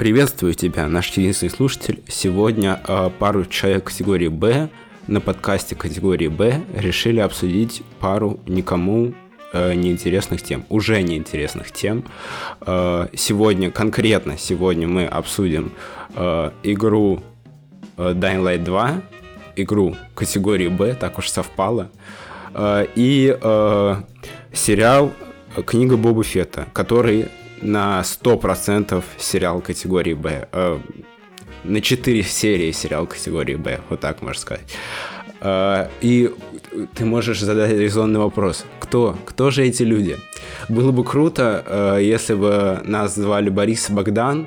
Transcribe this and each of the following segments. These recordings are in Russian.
Приветствую тебя, наш единственный слушатель. Сегодня э, пару человек категории Б на подкасте категории Б решили обсудить пару никому э, неинтересных тем, уже неинтересных тем. Э, сегодня, конкретно сегодня мы обсудим э, игру э, Dying Light 2, игру категории Б, так уж совпало, э, и э, сериал «Книга Боба Фета», который на 100% сериал категории Б. Э, на 4 серии сериал категории Б, вот так можно сказать. Э, и ты можешь задать резонный вопрос. Кто? Кто же эти люди? Было бы круто, э, если бы нас звали Борис Богдан,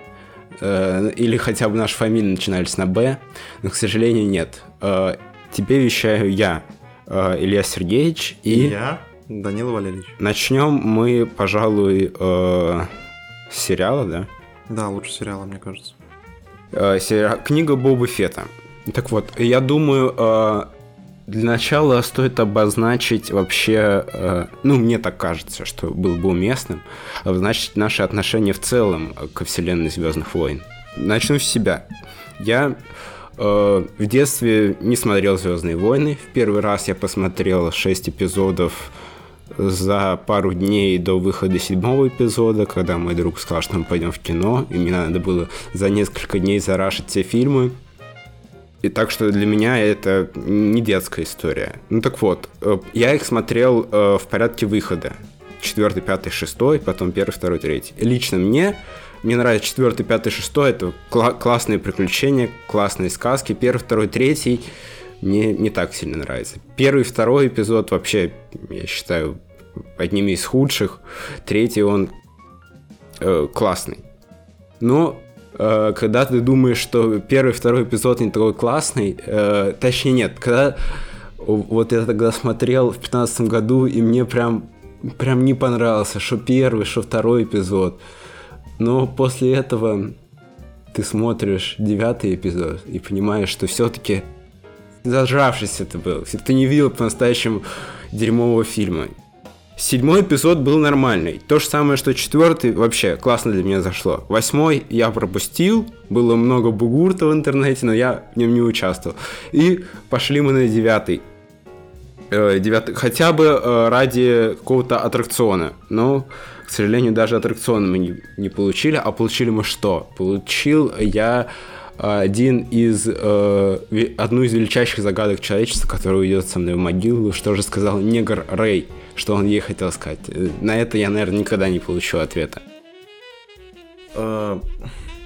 э, или хотя бы наши фамилии начинались на Б, но, к сожалению, нет. Э, тебе вещаю я, э, Илья Сергеевич, и... Я, Данила Валерьевич. Начнем мы, пожалуй, сериала, да? Да, лучше сериала, мне кажется. Э, сериал... Книга Боба Фета. Так вот, я думаю, э, для начала стоит обозначить вообще, э, ну, мне так кажется, что было бы уместным, обозначить наши отношения в целом ко вселенной Звездных войн. Начну с себя. Я э, в детстве не смотрел Звездные войны. В первый раз я посмотрел 6 эпизодов за пару дней до выхода седьмого эпизода, когда мой друг сказал, что мы пойдем в кино, и мне надо было за несколько дней зарашить все фильмы. И так что для меня это не детская история. Ну так вот, э, я их смотрел э, в порядке выхода. Четвертый, пятый, шестой, потом первый, второй, третий. Лично мне мне нравится четвертый, пятый, шестой. Это кла- классные приключения, классные сказки. Первый, второй, третий мне не так сильно нравится. Первый, второй эпизод вообще, я считаю, одними из худших. Третий он э, классный. Но э, когда ты думаешь, что первый, второй эпизод не такой классный, э, точнее нет, когда вот я тогда смотрел в 15 году, и мне прям, прям не понравился, что первый, что второй эпизод. Но после этого ты смотришь девятый эпизод и понимаешь, что все-таки зажравшись это был. Ты не видел по-настоящему дерьмового фильма. Седьмой эпизод был нормальный. То же самое, что четвертый вообще классно для меня зашло. Восьмой я пропустил, было много бугурта в интернете, но я в нем не участвовал. И пошли мы на девятый. Э, девятый хотя бы э, ради какого-то аттракциона. Но, к сожалению, даже аттракциона мы не, не получили. А получили мы что? Получил я один из, э, одну из величайших загадок человечества, который уйдет со мной в могилу, что же сказал негр Рэй, что он ей хотел сказать. На это я, наверное, никогда не получу ответа. Э,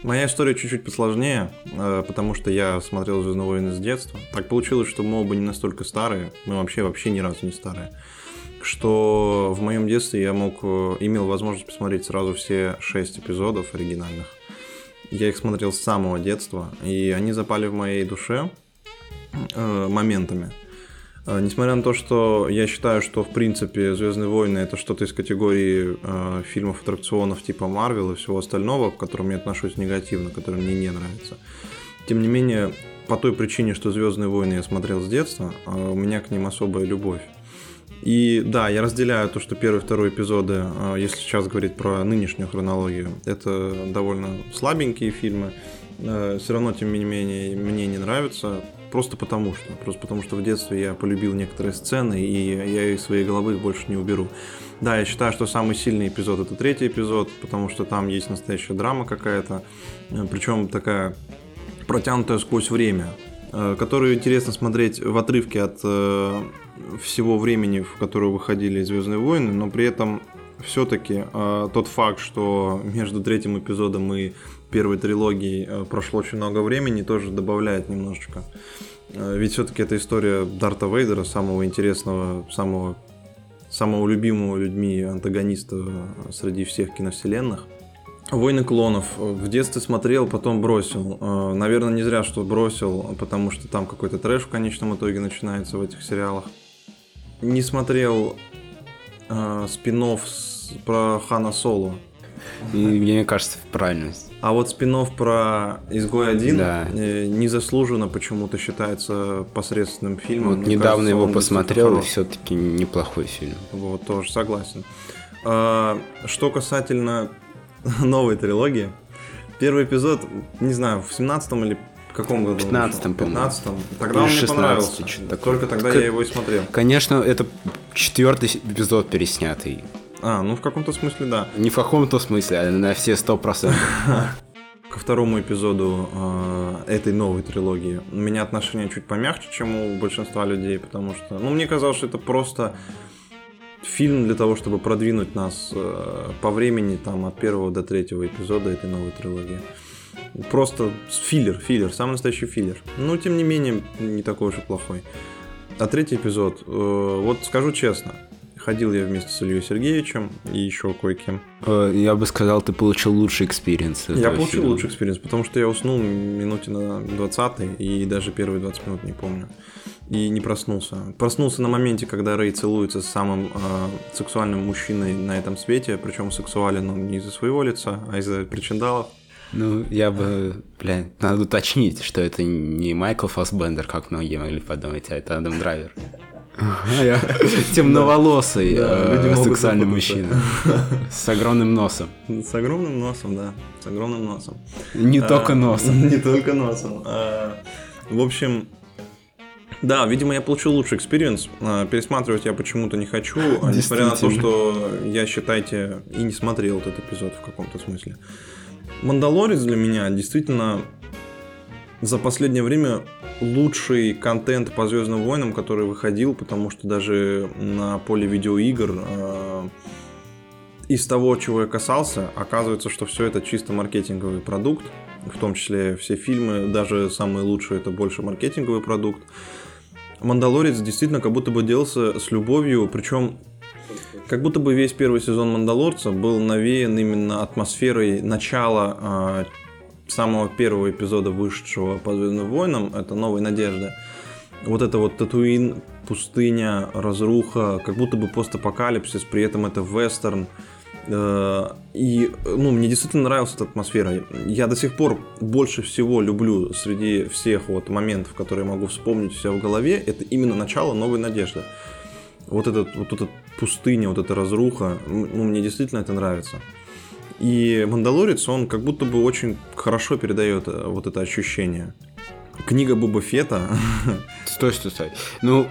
моя история чуть-чуть посложнее, э, потому что я смотрел «Звездные войны» с детства. Так получилось, что мы оба не настолько старые, мы вообще вообще ни разу не старые, что в моем детстве я мог, э, имел возможность посмотреть сразу все шесть эпизодов оригинальных. Я их смотрел с самого детства, и они запали в моей душе э, моментами. Э, несмотря на то, что я считаю, что в принципе Звездные войны это что-то из категории э, фильмов аттракционов типа Марвел и всего остального, к которым я отношусь негативно, которые мне не нравятся. Тем не менее, по той причине, что Звездные войны я смотрел с детства, э, у меня к ним особая любовь. И да, я разделяю то, что первый и второй эпизоды, а, если сейчас говорить про нынешнюю хронологию, это довольно слабенькие фильмы. А, Все равно, тем не менее, мне не нравятся. Просто потому что. Просто потому что в детстве я полюбил некоторые сцены, и я из своей головы больше не уберу. Да, я считаю, что самый сильный эпизод это третий эпизод, потому что там есть настоящая драма какая-то. Причем такая протянутая сквозь время которую интересно смотреть в отрывке от всего времени, в которое выходили Звездные войны, но при этом все-таки э, тот факт, что между третьим эпизодом и первой трилогией э, прошло очень много времени, тоже добавляет немножечко. Э, ведь все-таки это история Дарта Вейдера, самого интересного, самого, самого любимого людьми антагониста среди всех киновселенных. Войны клонов. В детстве смотрел, потом бросил. Э, наверное, не зря, что бросил, потому что там какой-то трэш в конечном итоге начинается в этих сериалах не смотрел э, спин про Хана Соло. И мне кажется, правильно. А вот спин про Изгой 1 да. Э, незаслуженно почему-то считается посредственным фильмом. Вот недавно кажется, его посмотрел, и все-таки неплохой фильм. Вот, тоже согласен. А, что касательно новой трилогии, Первый эпизод, не знаю, в 17 или каком году? 15-м, по 15 Тогда он мне 16, понравился. такое. Только тогда К- я его и смотрел. Конечно, это четвертый эпизод переснятый. А, ну в каком-то смысле да. Не в каком-то смысле, а на все сто процентов. Ко второму эпизоду э, этой новой трилогии у меня отношение чуть помягче, чем у большинства людей, потому что, ну, мне казалось, что это просто фильм для того, чтобы продвинуть нас э, по времени там от первого до третьего эпизода этой новой трилогии. Просто филлер, филлер, самый настоящий филлер. Но, тем не менее, не такой уж и плохой. А третий эпизод, э, вот скажу честно, ходил я вместе с Ильей Сергеевичем и еще кое-кем. Э, Я бы сказал, ты получил лучший experience. Я получил фильма. лучший experience, потому что я уснул минуте на 20 и даже первые 20 минут не помню. И не проснулся. Проснулся на моменте, когда Рэй целуется с самым э, сексуальным мужчиной на этом свете, причем сексуален он не из-за своего лица, а из-за причиндалов. Ну, я бы, бля, надо уточнить, что это не Майкл Фассбендер, как многие могли подумать, а это Адам Драйвер. А Темноволосый э, сексуальный мужчина. С огромным носом. С огромным носом, да, с огромным носом. Не А, только носом. Не только носом. А, В общем, да, видимо, я получил лучший experience. А, Пересматривать я почему-то не хочу, а несмотря на то, что я, считайте, и не смотрел этот эпизод в каком-то смысле. Мандалорец для меня действительно за последнее время лучший контент по Звездным войнам, который выходил, потому что даже на поле видеоигр э, из того, чего я касался, оказывается, что все это чисто маркетинговый продукт, в том числе все фильмы, даже самые лучшие, это больше маркетинговый продукт. Мандалорец действительно как будто бы делался с любовью, причем как будто бы весь первый сезон Мандалорца был навеян именно атмосферой начала а, самого первого эпизода, вышедшего по Звездным войнам, это Новая Надежда. Вот это вот Татуин, пустыня, разруха, как будто бы постапокалипсис, при этом это вестерн. Э, И, ну, мне действительно нравилась эта атмосфера. Я до сих пор больше всего люблю среди всех вот моментов, которые я могу вспомнить у себя в голове, это именно начало Новой Надежды. Вот, этот, вот эта пустыня, вот эта разруха, ну, мне действительно это нравится. И Мандалорец, он как будто бы очень хорошо передает э, вот это ощущение. Книга Боба Фета, Стой, стой, стой. Ну,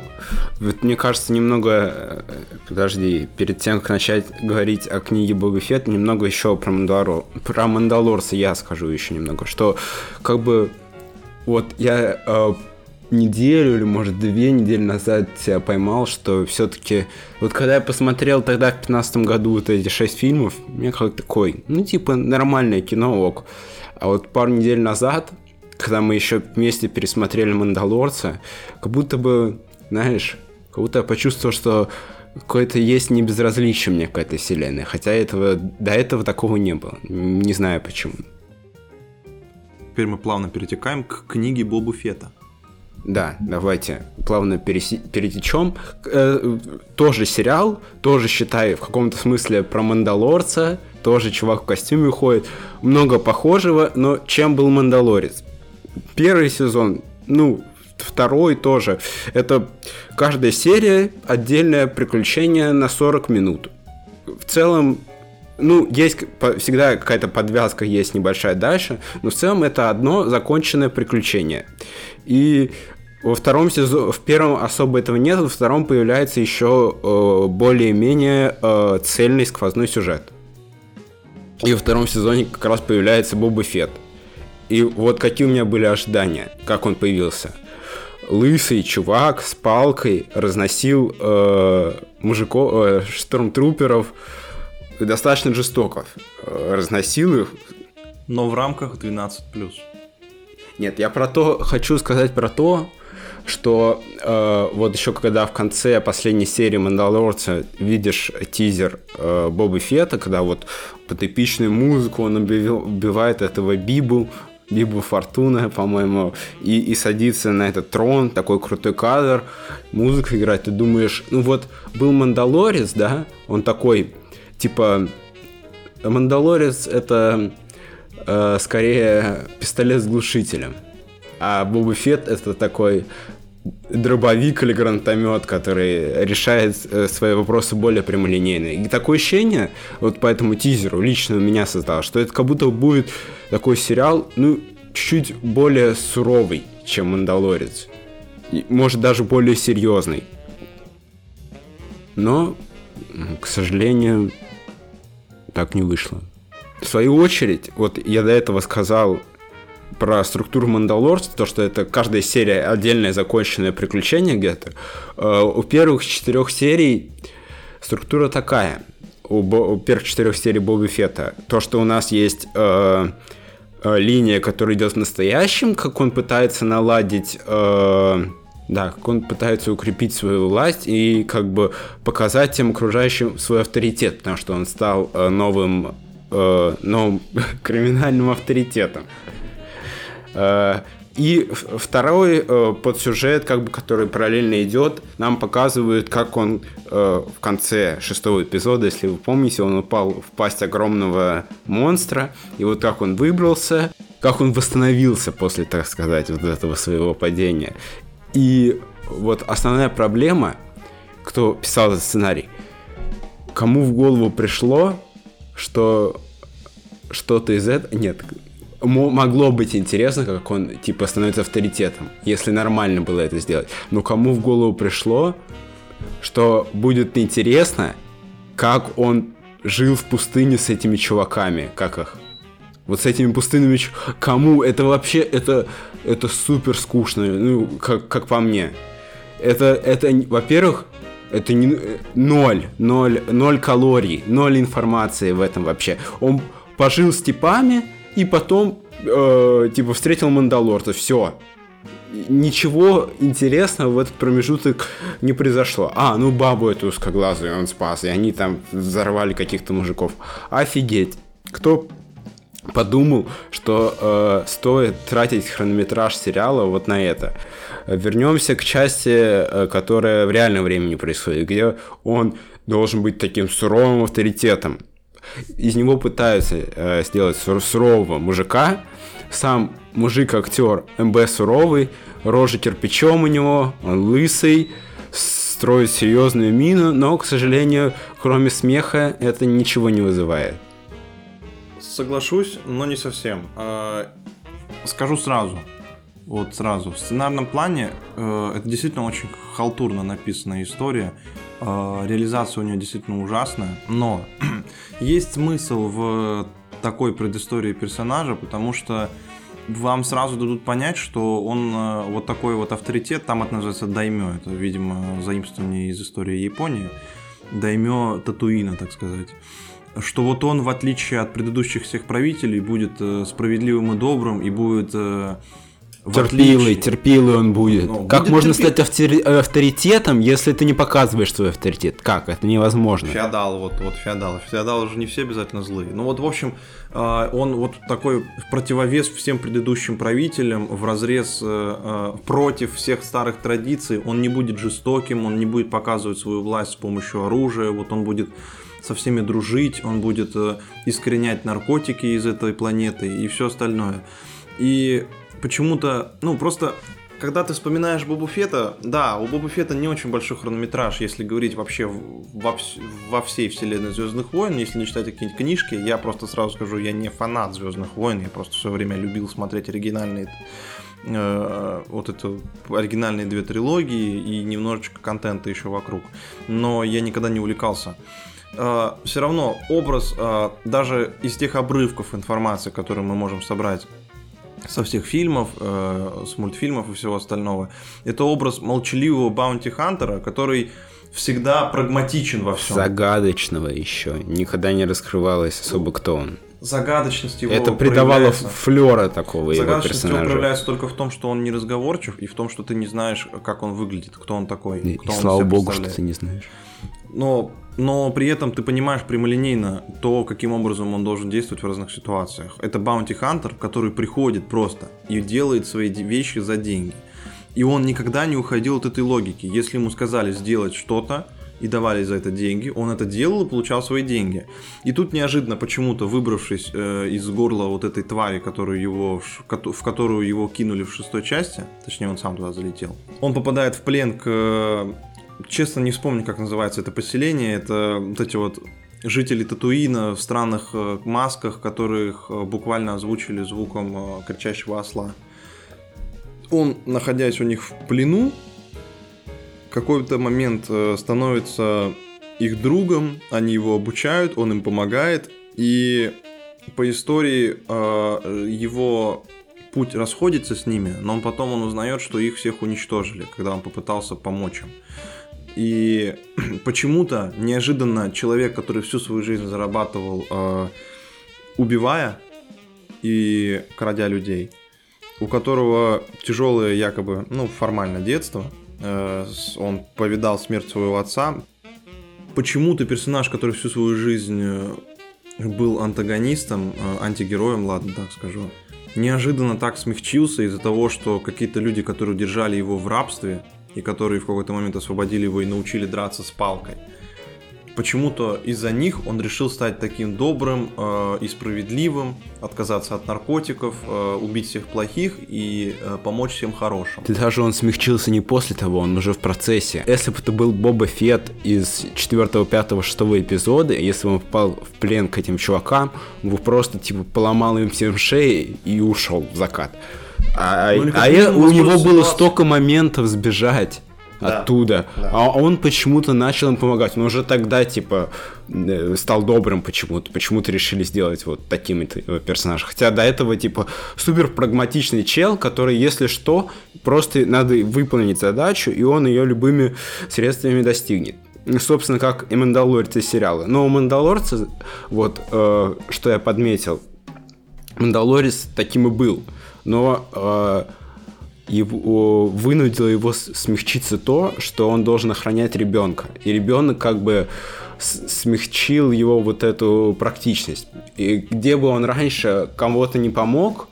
вот мне кажется, немного... э, Подожди, перед тем, как начать говорить о книге Боба Фетта, немного еще про, Мандалор... про Мандалорца я скажу еще немного, что как бы вот я э, неделю или, может, две недели назад себя поймал, что все-таки... Вот когда я посмотрел тогда в 15 году вот эти шесть фильмов, мне как такой, ну, типа, нормальное кино, ок. А вот пару недель назад, когда мы еще вместе пересмотрели «Мандалорца», как будто бы, знаешь, как будто я почувствовал, что какое-то есть небезразличие мне к этой вселенной. Хотя этого, до этого такого не было. Не знаю почему. теперь мы плавно перетекаем к книге Боба Фета. Да, давайте плавно переси- перетечем. Э, тоже сериал, тоже считай в каком-то смысле про Мандалорца, тоже чувак в костюме ходит. Много похожего, но чем был Мандалорец? Первый сезон, ну, второй тоже. Это каждая серия отдельное приключение на 40 минут. В целом, ну, есть всегда какая-то подвязка, есть небольшая дальше, но в целом это одно законченное приключение. И во втором сезоне, в первом особо этого нет, во втором появляется еще э, более-менее э, цельный сквозной сюжет. И во втором сезоне как раз появляется Боба Фетт. И вот какие у меня были ожидания, как он появился. Лысый чувак с палкой разносил э, мужиков, э, штурмтруперов достаточно жестоко. Э, разносил их. Но в рамках 12+. Нет, я про то хочу сказать про то, что э, вот еще когда в конце последней серии Мандалорца видишь тизер э, Боба Фета, когда вот под эпичную музыку он убивает этого Бибу, Бибу Фортуна, по-моему, и, и садится на этот трон, такой крутой кадр, музыка играет, ты думаешь, ну вот был Мандалорец, да, он такой, типа, Мандалорец это э, скорее пистолет с глушителем. А Боба Фетт это такой дробовик или гранатомет, который решает э, свои вопросы более прямолинейно. И такое ощущение, вот по этому тизеру лично у меня создалось, что это как будто будет такой сериал, ну, чуть-чуть более суровый, чем «Мандалорец». И, может, даже более серьезный. Но, к сожалению, так не вышло. В свою очередь, вот я до этого сказал про структуру Мандалорца, то, что это каждая серия отдельное законченное приключение где-то. Э, у первых четырех серий структура такая. У, Бо, у первых четырех серий Боба Фета. То, что у нас есть э, э, линия, которая идет в настоящем, как он пытается наладить... Э, да, как он пытается укрепить свою власть и как бы показать тем окружающим свой авторитет, потому что он стал э, новым, э, новым криминальным авторитетом. Э, и второй э, подсюжет, как бы, который параллельно идет, нам показывает, как он э, в конце шестого эпизода, если вы помните, он упал в пасть огромного монстра, и вот как он выбрался, как он восстановился после, так сказать, вот этого своего падения. И вот основная проблема, кто писал этот сценарий, кому в голову пришло, что что-то из этого... Нет, могло быть интересно, как он, типа, становится авторитетом, если нормально было это сделать. Но кому в голову пришло, что будет интересно, как он жил в пустыне с этими чуваками, как их? Вот с этими пустынными чуваками. Кому? Это вообще, это, это супер скучно, ну, как, как по мне. Это, это, во-первых, это не ноль, ноль, ноль калорий, ноль информации в этом вообще. Он пожил с типами, и потом, э, типа, встретил Мандалорта, все. Ничего интересного в этот промежуток не произошло. А, ну бабу эту узкоглазую он спас, и они там взорвали каких-то мужиков. Офигеть. Кто подумал, что э, стоит тратить хронометраж сериала вот на это. Вернемся к части, э, которая в реальном времени происходит, где он должен быть таким суровым авторитетом из него пытаются э, сделать сурового мужика. Сам мужик-актер МБ суровый, рожа кирпичом у него, он лысый, строит серьезную мину, но, к сожалению, кроме смеха, это ничего не вызывает. Соглашусь, но не совсем. Э, скажу сразу, вот сразу. В сценарном плане э, это действительно очень халтурно написанная история. Э, реализация у нее действительно ужасная. Но есть смысл в такой предыстории персонажа, потому что вам сразу дадут понять, что он э, вот такой вот авторитет, там это называется даймё, это, видимо, заимствование из истории Японии, даймё Татуина, так сказать что вот он, в отличие от предыдущих всех правителей, будет э, справедливым и добрым и будет Терпилый, терпилый он будет. Ну, как будет можно терпи... стать автори... авторитетом, если ты не показываешь свой авторитет? Как? Это невозможно. Феодал, вот, вот феодал. Феодалы же не все обязательно злые. Ну вот, в общем, а, он вот такой противовес всем предыдущим правителям, в разрез э, э, против всех старых традиций. Он не будет жестоким, он не будет показывать свою власть с помощью оружия, вот он будет со всеми дружить, он будет э, искоренять наркотики из этой планеты и все остальное. И почему-то, ну, просто когда ты вспоминаешь Бобу Фета, да, у Боба Фета не очень большой хронометраж, если говорить вообще во, во всей вселенной Звездных войн, если не читать какие-нибудь книжки, я просто сразу скажу, я не фанат Звездных войн, я просто все время любил смотреть оригинальные э, вот это оригинальные две трилогии и немножечко контента еще вокруг. Но я никогда не увлекался. Э, все равно образ э, даже из тех обрывков информации, которые мы можем собрать со всех фильмов, э, с мультфильмов и всего остального. Это образ молчаливого баунти-хантера, который всегда прагматичен во всем. Загадочного еще. Никогда не раскрывалось особо, кто он. Загадочность его Это придавало флера такого его персонажа. его проявляется только в том, что он не разговорчив, и в том, что ты не знаешь, как он выглядит, кто он такой. И, кто и он слава богу, что ты не знаешь. Но но при этом ты понимаешь прямолинейно то, каким образом он должен действовать в разных ситуациях. Это баунти хантер, который приходит просто и делает свои вещи за деньги. И он никогда не уходил от этой логики. Если ему сказали сделать что-то, и давали за это деньги, он это делал и получал свои деньги. И тут неожиданно почему-то, выбравшись э, из горла вот этой твари, которую его, в которую его кинули в шестой части, точнее он сам туда залетел, он попадает в плен к... Честно не вспомню, как называется это поселение. Это вот эти вот жители Татуина в странных э, масках, которых э, буквально озвучили звуком э, кричащего осла. Он, находясь у них в плену, какой-то момент становится их другом, они его обучают, он им помогает, и по истории его путь расходится с ними, но потом он узнает, что их всех уничтожили, когда он попытался помочь им. И почему-то неожиданно человек, который всю свою жизнь зарабатывал, э, убивая и крадя людей, у которого тяжелое якобы, ну, формально детство, Э, он повидал смерть своего отца. Почему-то персонаж, который всю свою жизнь э, был антагонистом, э, антигероем, ладно, так скажу, неожиданно так смягчился из-за того, что какие-то люди, которые держали его в рабстве, и которые в какой-то момент освободили его и научили драться с палкой – почему-то из-за них он решил стать таким добрым э, и справедливым, отказаться от наркотиков, э, убить всех плохих и э, помочь всем хорошим. Даже он смягчился не после того, он уже в процессе. Если бы это был Боба Фет из 4, 5, 6 эпизода, если бы он попал в плен к этим чувакам, он бы просто типа поломал им всем шеи и ушел в закат. А, ну, а, а у него было столько моментов сбежать да. оттуда. Да. А он почему-то начал им помогать. Он уже тогда, типа, э, стал добрым почему-то. Почему-то решили сделать вот таким персонажем. Хотя до этого, типа, супер прагматичный чел, который, если что, просто надо выполнить задачу, и он ее любыми средствами достигнет. Собственно, как и Мандалорцы сериалы. Но у Мандалорца, вот, э, что я подметил, Мандалорец таким и был. Но э, его, вынудило его смягчиться то, что он должен охранять ребенка. И ребенок как бы смягчил его вот эту практичность. И где бы он раньше кому-то не помог,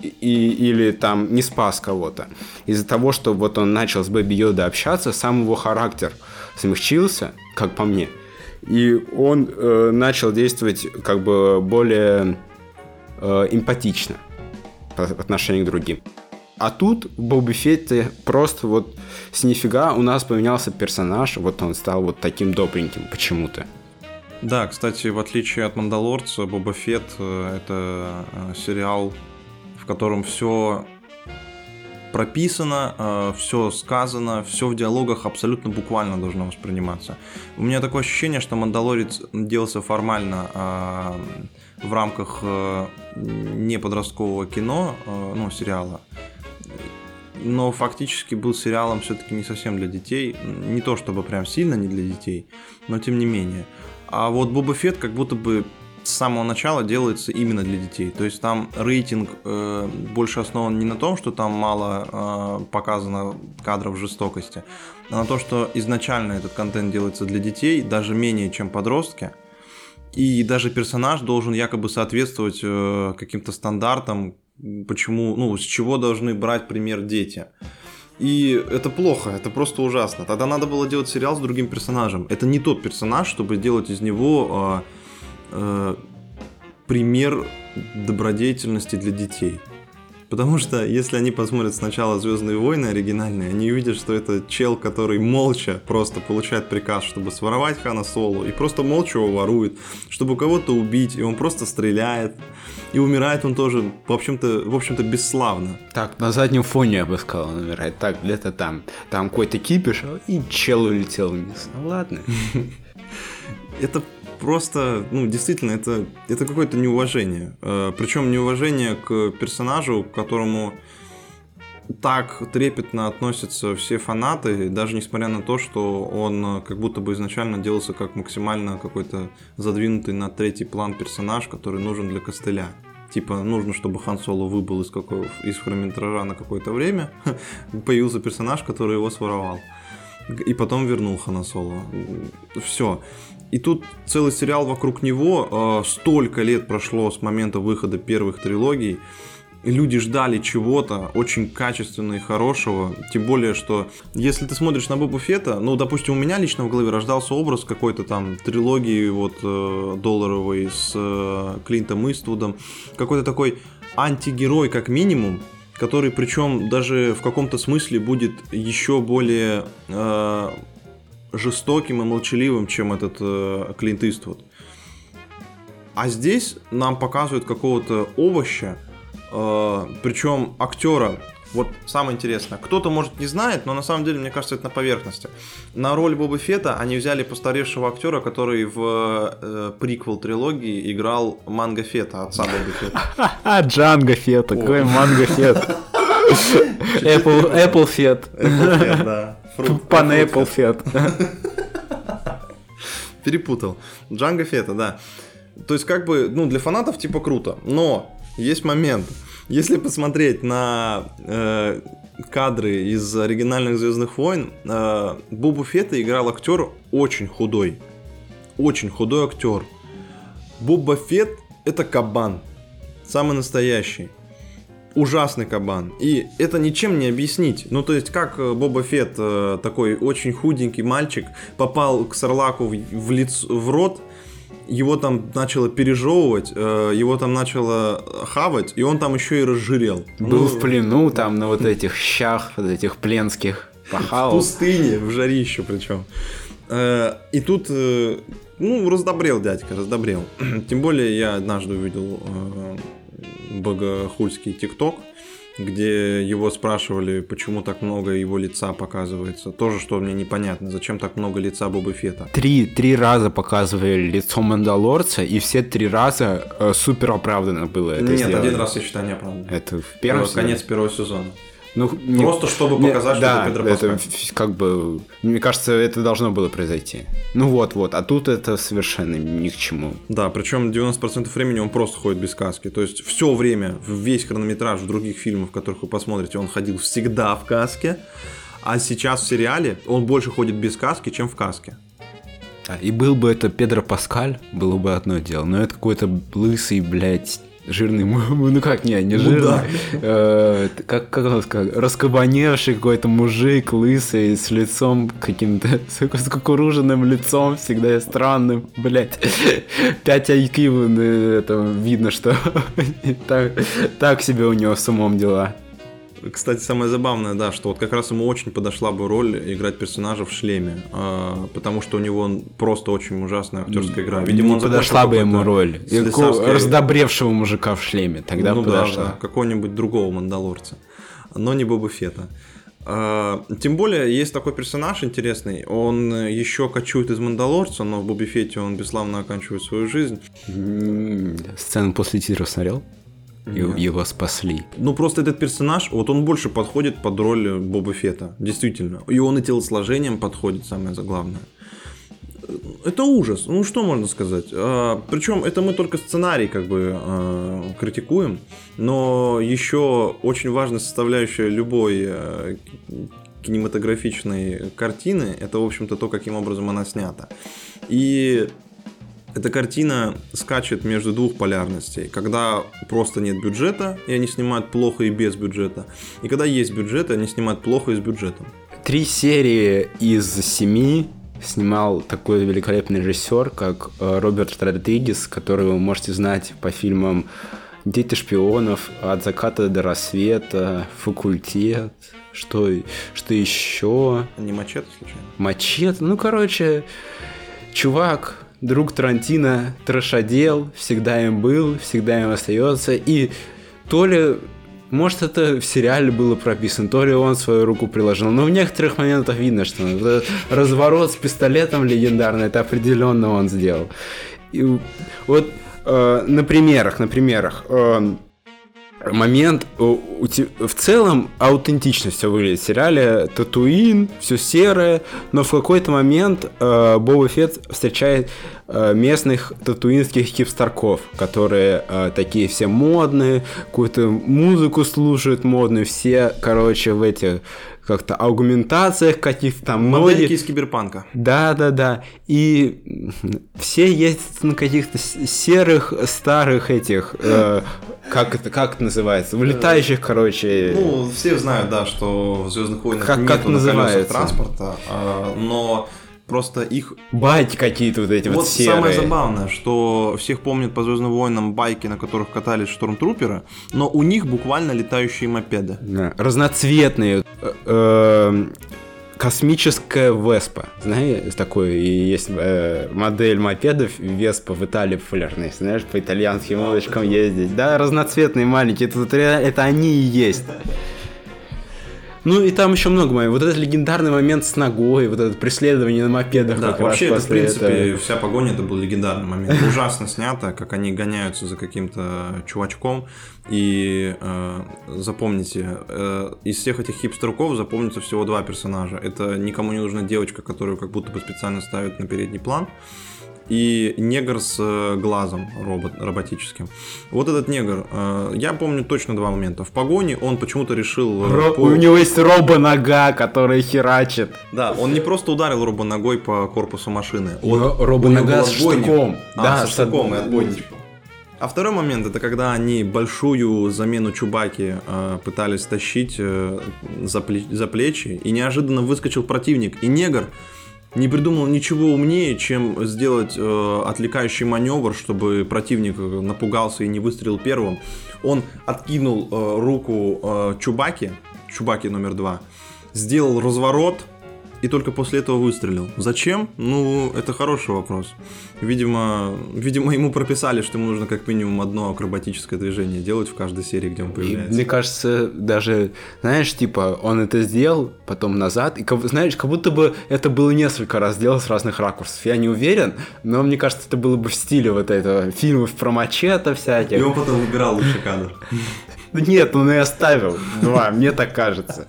и, или там не спас кого-то, из-за того, что вот он начал с Бэби Йода общаться, сам его характер смягчился, как по мне, и он э, начал действовать как бы более э, эмпатично по отношению к другим. А тут в Боби Фетте просто вот с нифига у нас поменялся персонаж, вот он стал вот таким добреньким почему-то. Да, кстати, в отличие от Мандалорца, Боба Фетт э, это э, сериал, в котором все прописано, э, все сказано, все в диалогах абсолютно буквально должно восприниматься. У меня такое ощущение, что Мандалорец делался формально в рамках не подросткового кино, ну, сериала, но фактически был сериалом все-таки не совсем для детей. Не то чтобы прям сильно не для детей, но тем не менее. А вот Боба Фетт как будто бы с самого начала делается именно для детей. То есть там рейтинг э, больше основан не на том, что там мало э, показано кадров жестокости, а на то, что изначально этот контент делается для детей, даже менее, чем подростки. И даже персонаж должен якобы соответствовать э, каким-то стандартам, почему, ну, с чего должны брать пример дети. И это плохо, это просто ужасно. Тогда надо было делать сериал с другим персонажем. Это не тот персонаж, чтобы делать из него э, э, пример добродетельности для детей. Потому что если они посмотрят сначала Звездные войны оригинальные, они увидят, что это чел, который молча просто получает приказ, чтобы своровать Хана Соло, и просто молча его ворует, чтобы кого-то убить, и он просто стреляет. И умирает он тоже, в общем-то, в общем-то, бесславно. Так, на заднем фоне, я бы сказал, он умирает. Так, где-то там, там какой-то кипиш, и чел улетел вниз. Ну ладно. Это просто, ну, действительно, это, это какое-то неуважение. Э, Причем неуважение к персонажу, к которому так трепетно относятся все фанаты, даже несмотря на то, что он как будто бы изначально делался как максимально какой-то задвинутый на третий план персонаж, который нужен для костыля. Типа, нужно, чтобы Хан Соло выбыл из, какого, из хронометража на какое-то время, появился персонаж, который его своровал. И потом вернул Хана Соло. Все. И тут целый сериал вокруг него. А, столько лет прошло с момента выхода первых трилогий. люди ждали чего-то очень качественного и хорошего. Тем более, что если ты смотришь на Боба Фета, ну, допустим, у меня лично в голове рождался образ какой-то там трилогии вот э, долларовой с э, Клинтом Иствудом. Какой-то такой антигерой, как минимум, который причем даже в каком-то смысле будет еще более э, жестоким и молчаливым, чем этот э, Клинт Иствуд. А здесь нам показывают какого-то овоща, э, причем актера. Вот самое интересное, кто-то может не знает, но на самом деле, мне кажется, это на поверхности. На роль Боба Фета они взяли постаревшего актера, который в э, приквел трилогии играл Манго Фета, отца Боба Фета. А, Джанго Фета, какой Манго Фет. Apple, Apple Фет. Apple Фет, да. Пан Apple Фет. Перепутал. Джанго Фета, да. То есть, как бы, ну, для фанатов типа круто. Но есть момент. Если посмотреть на э, кадры из оригинальных Звездных войн, э, Бобу Фетта играл актер очень худой. Очень худой актер. Боба Фетт это кабан. Самый настоящий. Ужасный кабан. И это ничем не объяснить. Ну, то есть, как э, Боба Фетт, э, такой очень худенький мальчик, попал к Сарлаку в, в, лицо, в рот, его там начало пережевывать, э, его там начало хавать, и он там еще и разжирел. Был ну, в плену там на вот этих щах, вот этих пленских пахал. В пустыне, в жарище причем. И тут, ну, раздобрел дядька, раздобрел. Тем более я однажды увидел богохульский ТикТок, где его спрашивали, почему так много его лица показывается. Тоже, что мне непонятно, зачем так много лица Боба Фета. Три, три раза показывали лицо Мандалорца, и все три раза э, супер оправданно было это Нет, сделано. один раз я считаю неоправданно. Это в первом Конец первого сезона. Ну, Просто чтобы показать, не, да, что это Педро это Паскаль. как бы, мне кажется, это должно было произойти. Ну вот, вот, а тут это совершенно ни к чему. Да, причем 90% времени он просто ходит без каски. То есть все время, весь хронометраж в других фильмах, которых вы посмотрите, он ходил всегда в каске. А сейчас в сериале он больше ходит без каски, чем в каске. Да, и был бы это Педро Паскаль, было бы одно дело. Но это какой-то лысый, блядь, жирный, ну как, не, не жирный, э, как, как он сказал, раскабаневший какой-то мужик, лысый, с лицом каким-то, с, с кукуруженным лицом, всегда странным, блядь, 5 IQ, это видно, что так, так себе у него с умом дела. Кстати, самое забавное, да, что вот как раз ему очень подошла бы роль играть персонажа в шлеме, э, потому что у него просто очень ужасная актерская игра. Видимо, не он подошла бы ему роль слесарской... раздобревшего мужика в шлеме, тогда ну, подошла. Да, да, какого-нибудь другого мандалорца, но не Боба Фета. Uh, тем более, есть такой персонаж интересный, он еще кочует из Мандалорца, но в Боби Фете он бесславно оканчивает свою жизнь. Сцену после титров смотрел? Нет. Его спасли. Ну, просто этот персонаж, вот он больше подходит под роль Боба Фета, действительно. И он и телосложением подходит, самое главное. Это ужас. Ну, что можно сказать? А, причем это мы только сценарий как бы а, критикуем, но еще очень важная составляющая любой а, кинематографичной картины, это, в общем-то, то, каким образом она снята. И эта картина скачет между двух полярностей. Когда просто нет бюджета, и они снимают плохо и без бюджета. И когда есть бюджет, и они снимают плохо и с бюджетом. Три серии из семи снимал такой великолепный режиссер, как э, Роберт Родригес, которого вы можете знать по фильмам «Дети шпионов», «От заката до рассвета», «Факультет», что, что еще? Не «Мачете» случайно? «Мачете», ну, короче, чувак друг Тарантино трэшодел, всегда им был, всегда им остается. И то ли может, это в сериале было прописано, то ли он свою руку приложил. Но в некоторых моментах видно, что разворот с пистолетом легендарный, это определенно он сделал. И вот э, на примерах, на примерах. Э, момент в целом аутентично все выглядит в сериале Татуин, все серое, но в какой-то момент э, Боба Фетт встречает э, местных татуинских хипстерков, которые э, такие все модные, какую-то музыку слушают модную, все, короче, в этих как-то аугментациях каких-то там Модельки моде. из киберпанка. Да, да, да. И все ездят на каких-то серых старых этих, э, как это, как это называется, вылетающих, короче. Ну, все знают, да, что в Звездных войнах Как- нет как называется? транспорта, а, но просто их Байки какие-то вот эти вот, Вот серые. самое забавное, что всех помнят по Звездным войнам байки, на которых катались штормтруперы, но у них буквально летающие мопеды. Да, разноцветные. Э, э, Космическая Веспа. Знаешь, такой и есть э, модель мопедов Веспа в Италии популярная. Знаешь, по итальянским улочкам ездить. Да, разноцветные маленькие. Это они и есть. Ну и там еще много моментов. Вот этот легендарный момент с ногой, вот это преследование на мопедах. Да, вообще, это, в принципе, этого. вся погоня это был легендарный момент. Ужасно снято, как они гоняются за каким-то чувачком. И э, запомните, э, из всех этих хипстерков запомнится всего два персонажа. Это никому не нужна девочка, которую как будто бы специально ставят на передний план. И негр с э, глазом робот, роботическим. Вот этот негр, э, я помню точно два момента. В погоне он почему-то решил... э, Ро- по- У него есть робо-нога, которая херачит. Да, он не просто ударил робо ногой по корпусу машины. Он робо-нога с штыком. А, Да, со с штыком и отбойничком. А второй момент это когда они большую замену Чубаки э, пытались тащить э, за, пле- за плечи, и неожиданно выскочил противник. И негр не придумал ничего умнее, чем сделать э, отвлекающий маневр, чтобы противник э, напугался и не выстрелил первым. Он откинул э, руку э, Чубаки, Чубаки номер два, сделал разворот и только после этого выстрелил. Зачем? Ну, это хороший вопрос. Видимо, видимо, ему прописали, что ему нужно как минимум одно акробатическое движение делать в каждой серии, где он И появляется. мне кажется, даже, знаешь, типа, он это сделал, потом назад, и, знаешь, как будто бы это было несколько раз сделано с разных ракурсов. Я не уверен, но мне кажется, это было бы в стиле вот этого фильмов про мачете всяких. И он потом выбирал лучший кадр. Нет, он и оставил два, мне так кажется.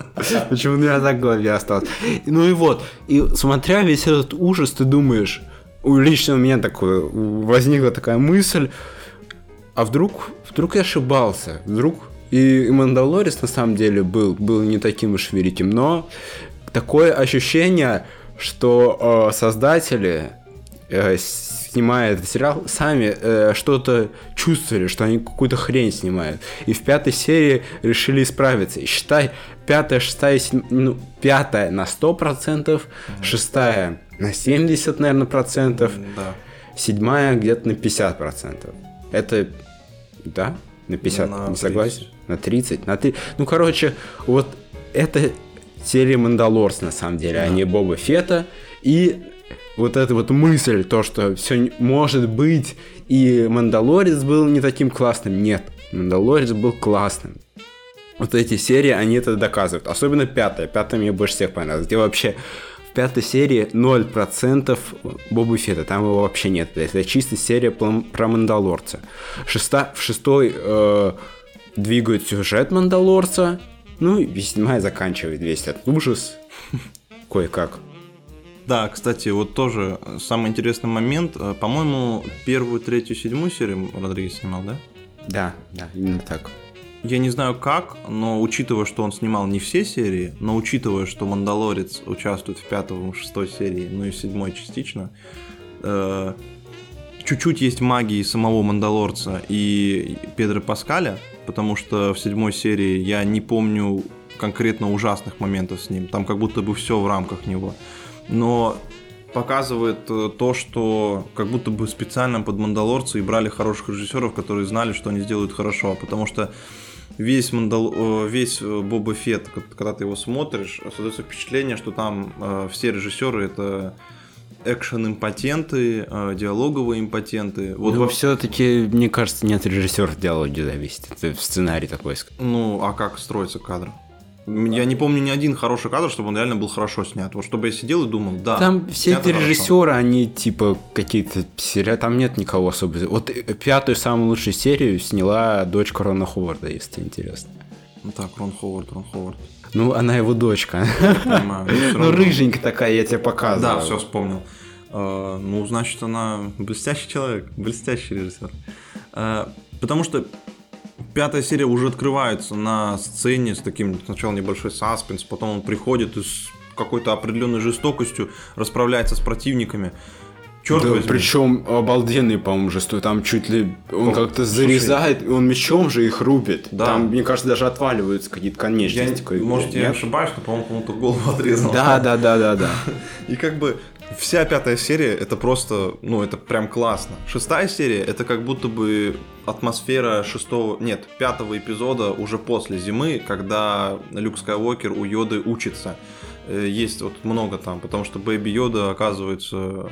Почему у меня так в голове осталось. Ну и вот, и смотря весь этот ужас, ты думаешь, лично у меня такое, возникла такая мысль, а вдруг, вдруг я ошибался, вдруг и Мандалорец на самом деле был, был не таким уж великим, но такое ощущение, что э, создатели, э, снимая этот сериал, сами э, что-то чувствовали, что они какую-то хрень снимают. И в пятой серии решили исправиться. И считай, пятая, шестая, седь- ну, пятая на 100%, шестая на 70, наверное, процентов, Да. седьмая где-то на 50%. Это, да, на 50, На не согласен? 30. На 30, на 3. Ну, короче, вот это серия Мандалорс, на самом деле, а не Боба Фета. И вот эта вот мысль, то, что все может быть, и Мандалорец был не таким классным. Нет, Мандалорец был классным. Вот эти серии, они это доказывают. Особенно пятая. Пятая мне больше всех понравилась. Где вообще в пятой серии 0% Боба Фета. Там его вообще нет. Это чисто серия про, про Мандалорца. Шеста, в шестой э, двигают сюжет Мандалорца. Ну и седьмая заканчивает весь этот ужас. Кое-как. Да, кстати, вот тоже самый интересный момент. Э, По-моему, первую, третью, седьмую серию Родригес снимал, да? Да, да, именно так. Я не знаю как, но учитывая, что он снимал не все серии, но учитывая, что Мандалорец участвует в пятой, шестой серии, ну и седьмой частично, э, чуть-чуть есть магии самого Мандалорца и Педро Паскаля, потому что в седьмой серии я не помню конкретно ужасных моментов с ним, там как будто бы все в рамках него. Но показывает э, то, что как будто бы специально под Мандалорца и брали хороших режиссеров, которые знали, что они сделают хорошо, потому что весь, Мандал... э, весь э, Боба Фетт, когда ты его смотришь, создается впечатление, что там э, все режиссеры это экшен-импотенты, э, диалоговые импотенты. Вот Вот во- все-таки, мне кажется, нет режиссеров диалоги зависит. Это в сценарий такой. Ну, а как строится кадр? Я не помню ни один хороший кадр, чтобы он реально был хорошо снят. Вот чтобы я сидел и думал, да. Там все эти хорошо. режиссеры, они типа какие-то сериалы, там нет никого особо. Вот э, пятую самую лучшую серию сняла дочка Рона Ховарда, если интересно. Ну так, Рон Ховард, Рон Ховард. Ну, она его дочка. Понимаю. Ну, равно. рыженькая такая, я тебе показывал. Да, все вспомнил. Э, Ну, значит, она блестящий человек, блестящий режиссер. Э, Потому что пятая серия уже открывается на сцене с таким сначала небольшой саспенс, потом он приходит и с какой-то определенной жестокостью расправляется с противниками. Черт да, возьми. Причем обалденный, по-моему, жестой. Там чуть ли он как-то зарезает, он мечом же их рубит. Да. Там, мне кажется, даже отваливаются какие-то конечности. Я, может, я ошибаюсь, но, по-моему, кому-то голову отрезал. Да, да, да, да, да. И как бы вся пятая серия это просто, ну, это прям классно. Шестая серия это как будто бы атмосфера шестого, нет, пятого эпизода уже после зимы, когда Люк Скайуокер у Йоды учится. Э, есть вот много там, потому что Бэйби Йода оказывается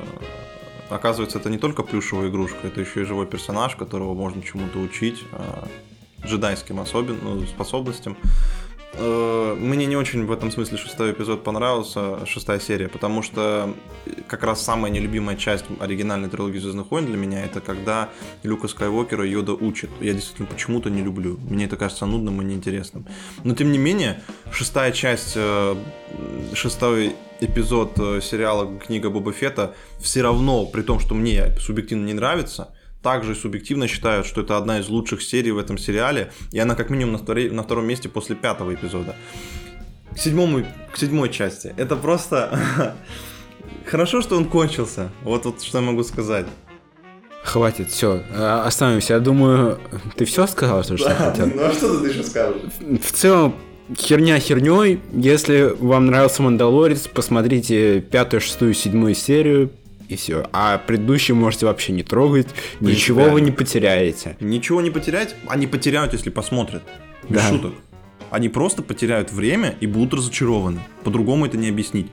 оказывается, это не только плюшевая игрушка, это еще и живой персонаж, которого можно чему-то учить, а, джедайским особен, ну, способностям. Э, мне не очень в этом смысле шестой эпизод понравился, шестая серия, потому что как раз самая нелюбимая часть оригинальной трилогии Звездных войн для меня это когда Люка Скайуокера Йода учит. Я действительно почему-то не люблю. Мне это кажется нудным и неинтересным. Но тем не менее, шестая часть, э, шестой эпизод э, сериала «Книга Боба Фета» все равно, при том, что мне субъективно не нравится, также субъективно считают, что это одна из лучших серий в этом сериале, и она как минимум на, второй, на втором месте после пятого эпизода. К, седьмому, к седьмой части. Это просто... Хорошо, что он кончился. Вот, вот что я могу сказать. Хватит, все, э, остановимся. Я думаю, ты все сказал, что, да, хотел? Ну а что ты еще скажешь? В целом, херня херней. Если вам нравился Мандалорец, посмотрите пятую, шестую, седьмую серию и все. А предыдущий можете вообще не трогать, ничего вы не потеряете. Ничего не потерять, они потеряют, если посмотрят. Без да. шуток. Они просто потеряют время и будут разочарованы. По-другому это не объяснить.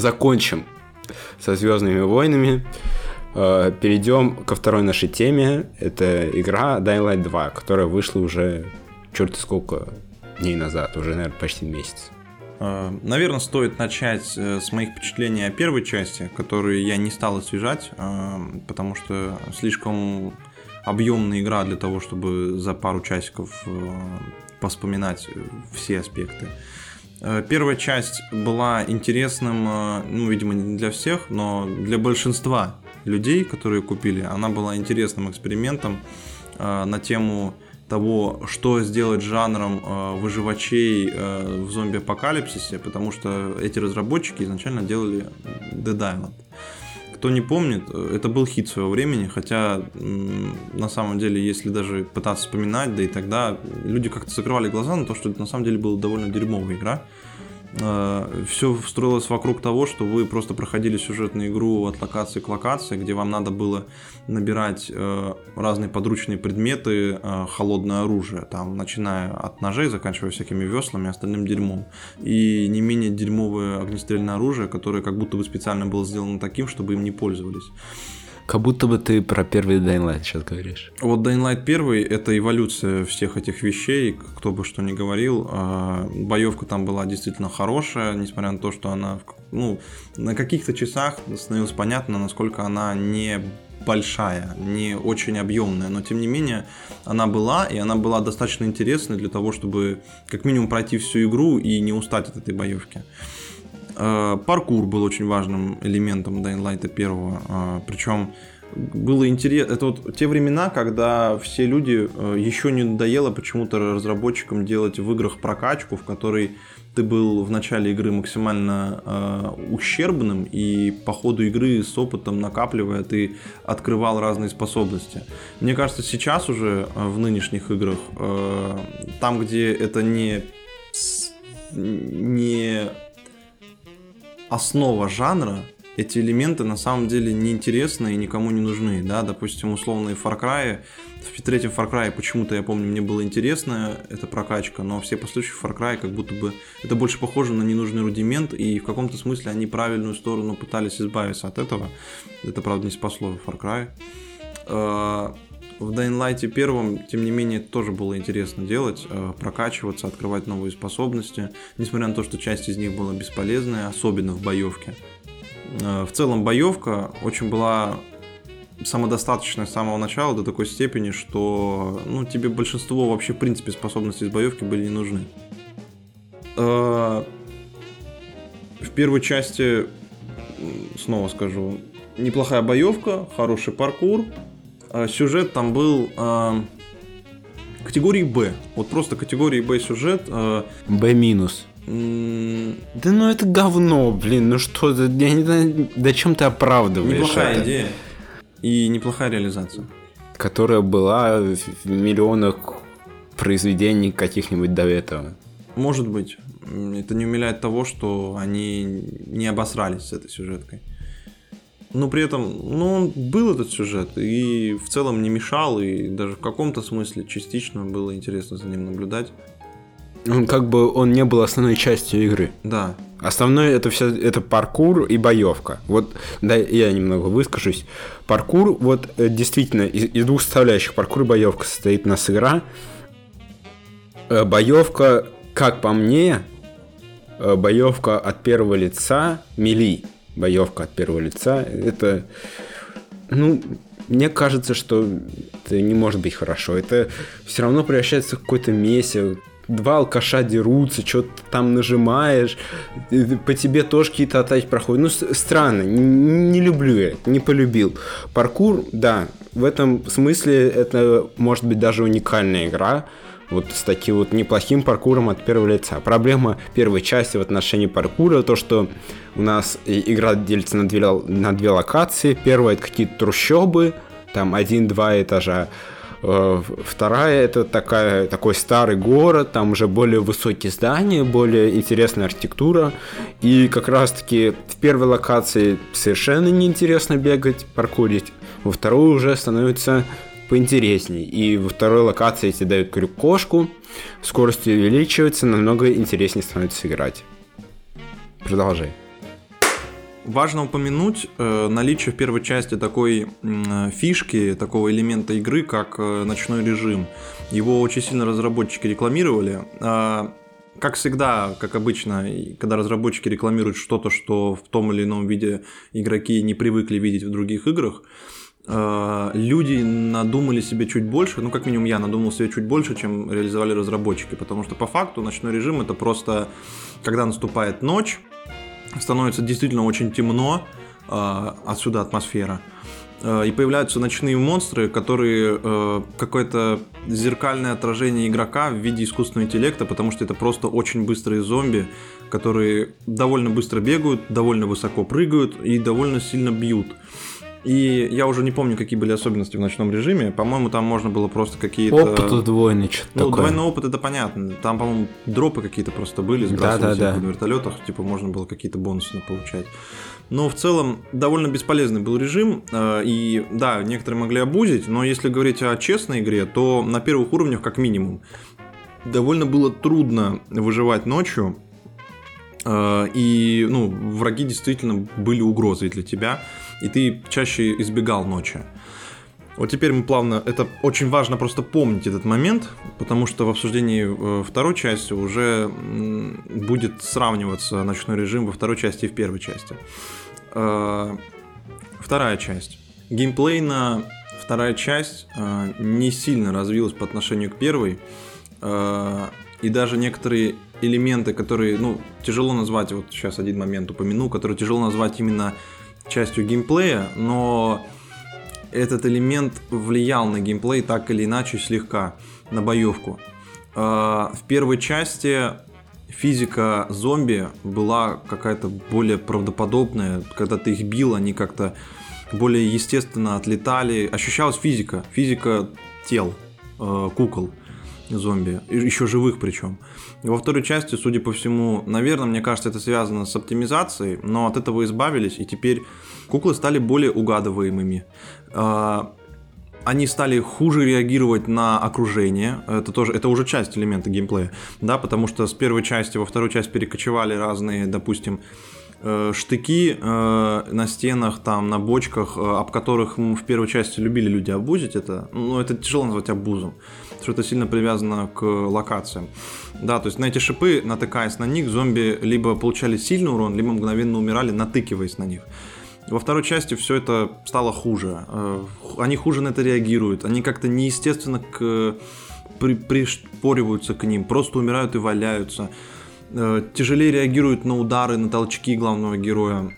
Закончим со Звездными войнами. Э, перейдем ко второй нашей теме. Это игра Dying Light 2, которая вышла уже черт сколько дней назад, уже, наверное, почти месяц. Э, наверное, стоит начать э, с моих впечатлений о первой части, которые я не стал освежать, потому что слишком объемная игра для того, чтобы за пару часиков поспоминать все аспекты. Первая часть была интересным, ну, видимо, не для всех, но для большинства людей, которые купили, она была интересным экспериментом э, на тему того, что сделать жанром э, выживачей э, в зомби-апокалипсисе, потому что эти разработчики изначально делали Dead Island. Кто не помнит, э, это был хит своего времени, хотя на самом деле, если даже пытаться вспоминать, да и тогда люди как-то закрывали глаза на то, что это на самом деле была довольно дерьмовая игра. Э, все строилось вокруг того, что вы просто проходили сюжетную игру от локации к локации, где вам надо было набирать э, разные подручные предметы, э, холодное оружие, там, начиная от ножей, заканчивая всякими веслами и остальным дерьмом. И не менее дерьмовое огнестрельное оружие, которое как будто бы специально было сделано таким, чтобы им не пользовались. Как будто бы ты про первый Dying Light сейчас говоришь. Вот Dying Light первый – это эволюция всех этих вещей, кто бы что ни говорил. А, боевка там была действительно хорошая, несмотря на то, что она ну, на каких-то часах становилось понятно, насколько она не большая, не очень объемная, но тем не менее она была, и она была достаточно интересной для того, чтобы как минимум пройти всю игру и не устать от этой боевки. Паркур был очень важным элементом Dying Light 1. Э, Причем было интересно. Это вот те времена, когда все люди э, еще не надоело почему-то разработчикам делать в играх прокачку, в которой ты был в начале игры максимально э, ущербным, и по ходу игры с опытом накапливая, ты открывал разные способности. Мне кажется, сейчас уже в нынешних играх, э, там, где это не не основа жанра, эти элементы на самом деле неинтересны и никому не нужны, да, допустим, условные Far Cry, в третьем Far Cry почему-то, я помню, мне было интересно эта прокачка, но все последующие Far Cry как будто бы это больше похоже на ненужный рудимент, и в каком-то смысле они правильную сторону пытались избавиться от этого. Это, правда, не спасло Far Cry. В Dying Light первом, тем не менее, тоже было интересно делать, э, прокачиваться, открывать новые способности, несмотря на то, что часть из них была бесполезная, особенно в боевке. Э, в целом боевка очень была самодостаточная с самого начала до такой степени, что ну, тебе большинство вообще в принципе способностей из боевки были не нужны. Э, в первой части, снова скажу, неплохая боевка, хороший паркур. А сюжет там был э, категории Б. Вот просто категории Б сюжет. Э, Б минус. Да ну это говно, блин, ну что, я не знаю, да чем ты оправдываешь Неплохая это? идея и неплохая реализация. Которая была в миллионах произведений каких-нибудь до этого. Может быть. Это не умиляет того, что они не обосрались с этой сюжеткой. Но при этом, ну, он был этот сюжет, и в целом не мешал, и даже в каком-то смысле частично было интересно за ним наблюдать. Он как бы он не был основной частью игры. Да. Основное это все это паркур и боевка. Вот да, я немного выскажусь. Паркур, вот э, действительно, из, из двух составляющих паркур и боевка состоит у нас игра. Э, боевка, как по мне, э, боевка от первого лица, мили. Боевка от первого лица, это, ну, мне кажется, что это не может быть хорошо. Это все равно превращается в какое-то месиво, два алкаша дерутся, что-то там нажимаешь, по тебе тоже какие-то атаки проходят. Ну, странно, не, не люблю я, не полюбил. Паркур, да, в этом смысле это может быть даже уникальная игра, вот с таким вот неплохим паркуром от первого лица. Проблема первой части в отношении паркура то, что у нас игра делится на две, на две локации. Первая это какие-то трущобы, там один-два этажа. Э, вторая это такая, такой старый город, там уже более высокие здания, более интересная архитектура. И как раз-таки в первой локации совершенно неинтересно бегать, паркурить. Во второй уже становится поинтересней. И во второй локации тебе дают крюк-кошку, скорость увеличивается, намного интереснее становится играть. Продолжай. Важно упомянуть э, наличие в первой части такой э, фишки, такого элемента игры, как э, ночной режим. Его очень сильно разработчики рекламировали. Э, как всегда, как обычно, когда разработчики рекламируют что-то, что в том или ином виде игроки не привыкли видеть в других играх, э, люди надумали себе чуть больше, ну как минимум я надумал себе чуть больше, чем реализовали разработчики, потому что по факту ночной режим это просто когда наступает ночь, становится действительно очень темно, а, отсюда атмосфера. А, и появляются ночные монстры, которые э, какое-то зеркальное отражение игрока в виде искусственного интеллекта, потому что это просто очень быстрые зомби, которые довольно быстро бегают, довольно высоко прыгают и довольно сильно бьют. И я уже не помню, какие были особенности в ночном режиме. По-моему, там можно было просто какие-то... Опыт удвоенный, что-то Ну, такое. двойной опыт, это понятно. Там, по-моему, дропы какие-то просто были, сбрасывались Да-да-да. на вертолетах, типа можно было какие-то бонусы получать. Но в целом довольно бесполезный был режим, э, и да, некоторые могли обузить, но если говорить о честной игре, то на первых уровнях как минимум довольно было трудно выживать ночью, э, и ну, враги действительно были угрозой для тебя, и ты чаще избегал ночи. Вот теперь мы плавно, это очень важно просто помнить этот момент, потому что в обсуждении э, второй части уже будет сравниваться ночной режим во второй части и в первой части. Э, Вторая часть. Геймплейно вторая часть э, не сильно развилась по отношению к первой, и даже некоторые элементы, которые, ну, тяжело назвать, вот сейчас один момент упомяну, которые тяжело назвать именно частью геймплея, но этот элемент влиял на геймплей так или иначе слегка, на боевку. А, В первой части физика зомби была какая-то более правдоподобная, когда ты их бил, они как-то более естественно отлетали. Ощущалась физика, физика тел, э, кукол зомби, еще живых причем. Во второй части, судя по всему, наверное, мне кажется, это связано с оптимизацией, но от этого избавились, и теперь куклы стали более угадываемыми. А, Они стали хуже реагировать на окружение. Это тоже, это уже часть элемента геймплея, да, потому что с первой части во вторую часть перекочевали разные, допустим, э, штыки э, на стенах, там, на бочках, э, об которых в первой части любили люди обузить. Это, ну, это тяжело назвать обузом, что это сильно привязано к локациям. Да, то есть на эти шипы, натыкаясь на них, зомби либо получали сильный урон, либо мгновенно умирали, натыкиваясь на них. Во второй части все это стало хуже. Э, Они хуже на это реагируют. Они как-то неестественно к... при- пришпориваются к ним, просто умирают и валяются. э, тяжелее реагирует на удары, на толчки главного героя.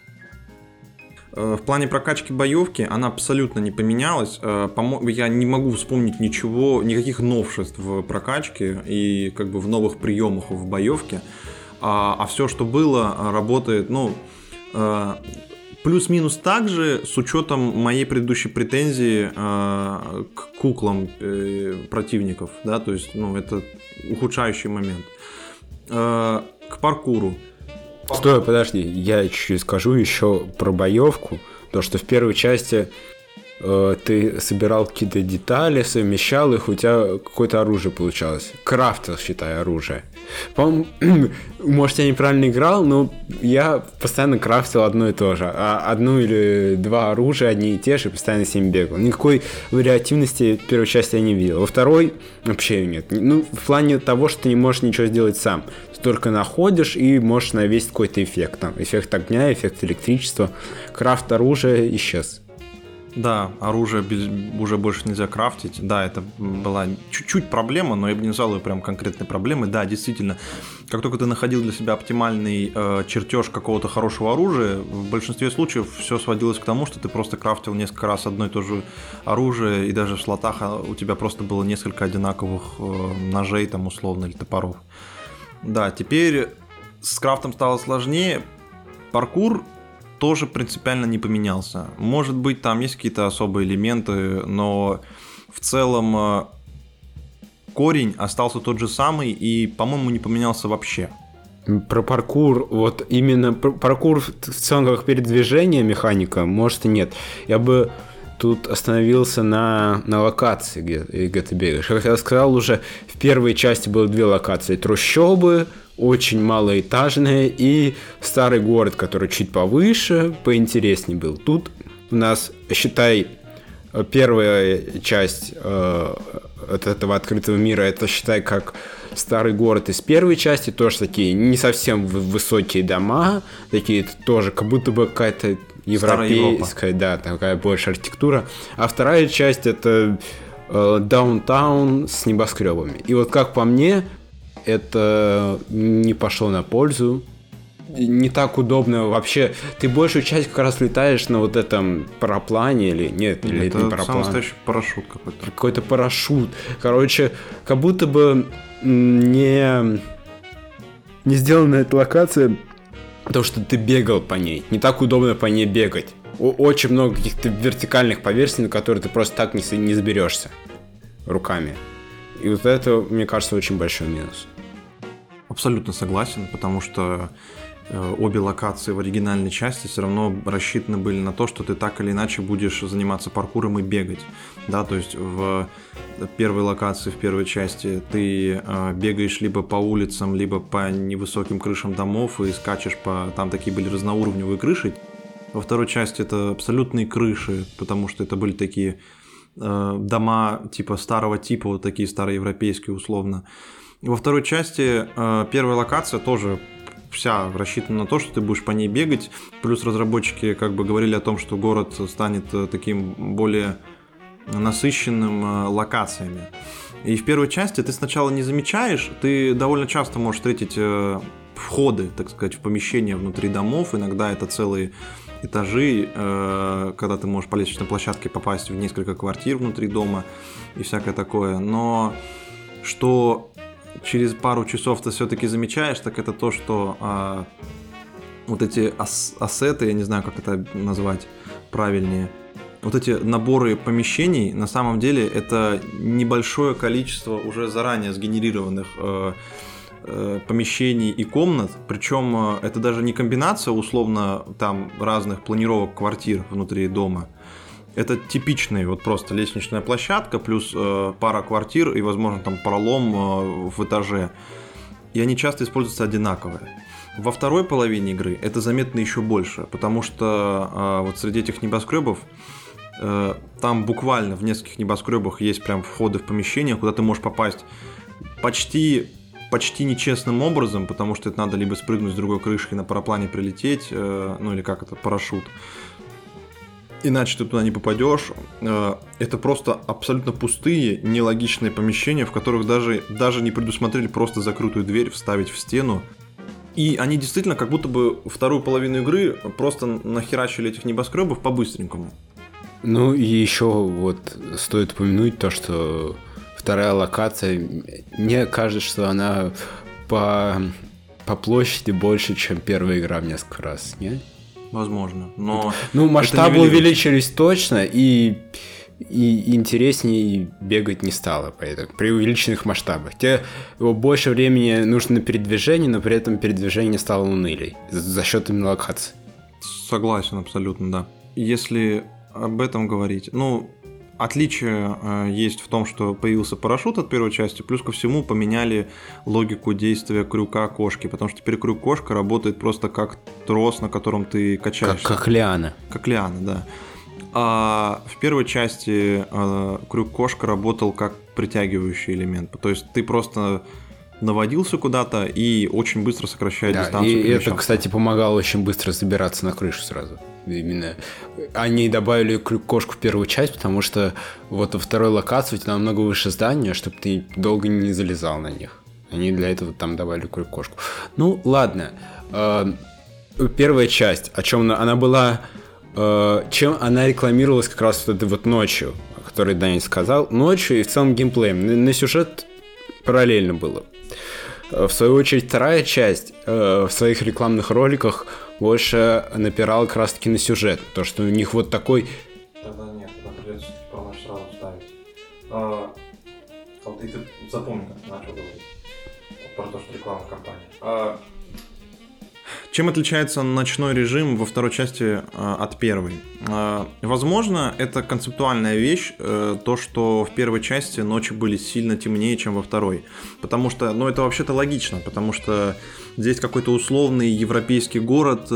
Э, в плане прокачки боевки она абсолютно не поменялась. Э, я не могу вспомнить ничего, никаких новшеств в прокачке и как бы в новых приемах в боевке. А, а все, что было, работает, ну, э, плюс-минус так же, с учетом моей предыдущей претензии к куклам противников, да, то есть, ну, это ухудшающий момент. К паркуру. Стой, подожди, я чуть-чуть скажу еще про боевку. То, что в первой части э, ты собирал какие-то детали, совмещал их, у тебя какое-то оружие получалось. Крафтил, считай, оружие. По-моему, может, я неправильно играл, но я постоянно крафтил одно и то же. А одну или два оружия, одни и те же, постоянно с ними бегал. Никакой вариативности в первой части я не видел. Во второй вообще нет. Ну, в плане того, что ты не можешь ничего сделать сам только находишь и можешь навесить какой-то эффект. Там, эффект огня, эффект электричества. Крафт оружия исчез. Да, оружие уже больше нельзя крафтить. Да, это была чуть-чуть проблема, но я бы не назвал ее прям конкретной проблемой. Да, действительно, как только ты находил для себя оптимальный э, чертеж какого-то хорошего оружия, в большинстве случаев все сводилось к тому, что ты просто крафтил несколько раз одно и то же оружие, и даже в слотах а, у тебя просто было несколько одинаковых э, ножей там условно или топоров. Да, теперь с крафтом стало сложнее. Паркур тоже принципиально не поменялся. Может быть, там есть какие-то особые элементы, но в целом э, корень остался тот же самый и, по-моему, не поменялся вообще. Про паркур, вот именно паркур в целом как передвижение механика, может и нет. Я бы тут остановился на, на локации, где, где ты бегаешь. Как я сказал, уже в первой части было две локации. Трущобы, очень малоэтажные, и старый город, который чуть повыше, поинтереснее был. Тут у нас, считай, первая часть э, от этого открытого мира, это считай как старый город из первой части, тоже такие не совсем высокие дома, такие тоже как будто бы какая-то европейская, да, такая больше архитектура. А вторая часть это э, даунтаун с небоскребами. И вот как по мне, это не пошло на пользу. Не так удобно вообще. Ты большую часть как раз летаешь на вот этом параплане или нет, или это не параплан. самый настоящий парашют какой-то. Какой-то парашют. Короче, как будто бы не не сделана эта локация то, что ты бегал по ней. Не так удобно по ней бегать. Очень много каких-то вертикальных поверхностей, на которые ты просто так не, не заберешься руками. И вот это, мне кажется, очень большой минус. Абсолютно согласен, потому что э, обе локации в оригинальной части все равно рассчитаны были на то, что ты так или иначе будешь заниматься паркуром и бегать. Да, то есть в первой локации, в первой части ты э, бегаешь либо по улицам, либо по невысоким крышам домов и скачешь по... Там такие были разноуровневые крыши. Во второй части это абсолютные крыши, потому что это были такие э, дома типа старого типа, вот такие староевропейские условно. Во второй части э, первая локация тоже вся рассчитана на то, что ты будешь по ней бегать. Плюс разработчики как бы говорили о том, что город станет э, таким более насыщенным локациями. И в первой части ты сначала не замечаешь, ты довольно часто можешь встретить входы, так сказать, в помещения внутри домов. Иногда это целые этажи, э, когда ты можешь по лестничной площадке попасть в несколько квартир внутри дома и всякое такое. Но что через пару часов ты все-таки замечаешь, так это то, что а, вот эти ас- ассеты, я не знаю, как это назвать правильнее, вот эти наборы помещений, на самом деле это небольшое количество уже заранее сгенерированных э, помещений и комнат, причем э, это даже не комбинация условно там разных планировок квартир внутри дома, это типичный вот просто лестничная площадка плюс э, пара квартир и возможно там пролом э, в этаже, и они часто используются одинаковые. Во второй половине игры это заметно еще больше, потому что э, вот среди этих небоскребов Э, там буквально в нескольких небоскребах есть прям входы в помещение, куда ты можешь попасть. Почти почти нечестным образом, потому что это надо либо спрыгнуть с другой крыши и на параплане прилететь, э, ну или как это, парашют. Иначе ты туда не попадешь. Э, это просто абсолютно пустые, нелогичные помещения, в которых даже, даже не предусмотрели просто закрытую дверь вставить в стену И они действительно как будто бы вторую половину игры просто нахерачили этих небоскребов по-быстренькому. Ну и еще вот стоит упомянуть то, что вторая локация, мне кажется, что она по, по площади больше, чем первая игра в несколько раз, нет? Возможно, но... Ну, масштабы увеличились точно, и, и интереснее бегать не стало поэтому, при увеличенных масштабах. Тебе больше времени нужно на передвижение, но при этом передвижение стало унылей за счет именно локаций. Согласен абсолютно, да. Если об этом говорить, ну, Отличие э, есть в том, что появился парашют от первой части, плюс ко всему поменяли логику действия крюка кошки, потому что теперь крюк кошка работает просто как трос, на котором ты качаешься. Как, как лиана. Как лиана, да. А в первой части э, крюк кошка работал как притягивающий элемент. То есть ты просто наводился куда-то и очень быстро сокращает да, дистанцию. И это, кстати, помогало очень быстро забираться на крышу сразу. Именно они добавили кошку в первую часть, потому что вот во второй локации у тебя намного выше здания, чтобы ты долго не залезал на них. Они для этого там добавили кошку. Ну, ладно. Э, первая часть, о чем она, она была... Э, чем она рекламировалась как раз вот этой вот ночью, о которой Даня сказал. Ночью и в целом геймплеем. На, на сюжет параллельно было. Э, в свою очередь, вторая часть в своих рекламных роликах больше напирал как раз таки на сюжет. То, что у них вот такой... Тогда нет, тогда придется про ночь сразу ставить. А, вот ты, ты запомни, как начал говорить. Про то, что рекламная кампания. А, чем отличается ночной режим во второй части э, от первой? Э, возможно, это концептуальная вещь, э, то, что в первой части ночи были сильно темнее, чем во второй. Потому что, ну, это вообще-то логично, потому что здесь какой-то условный европейский город,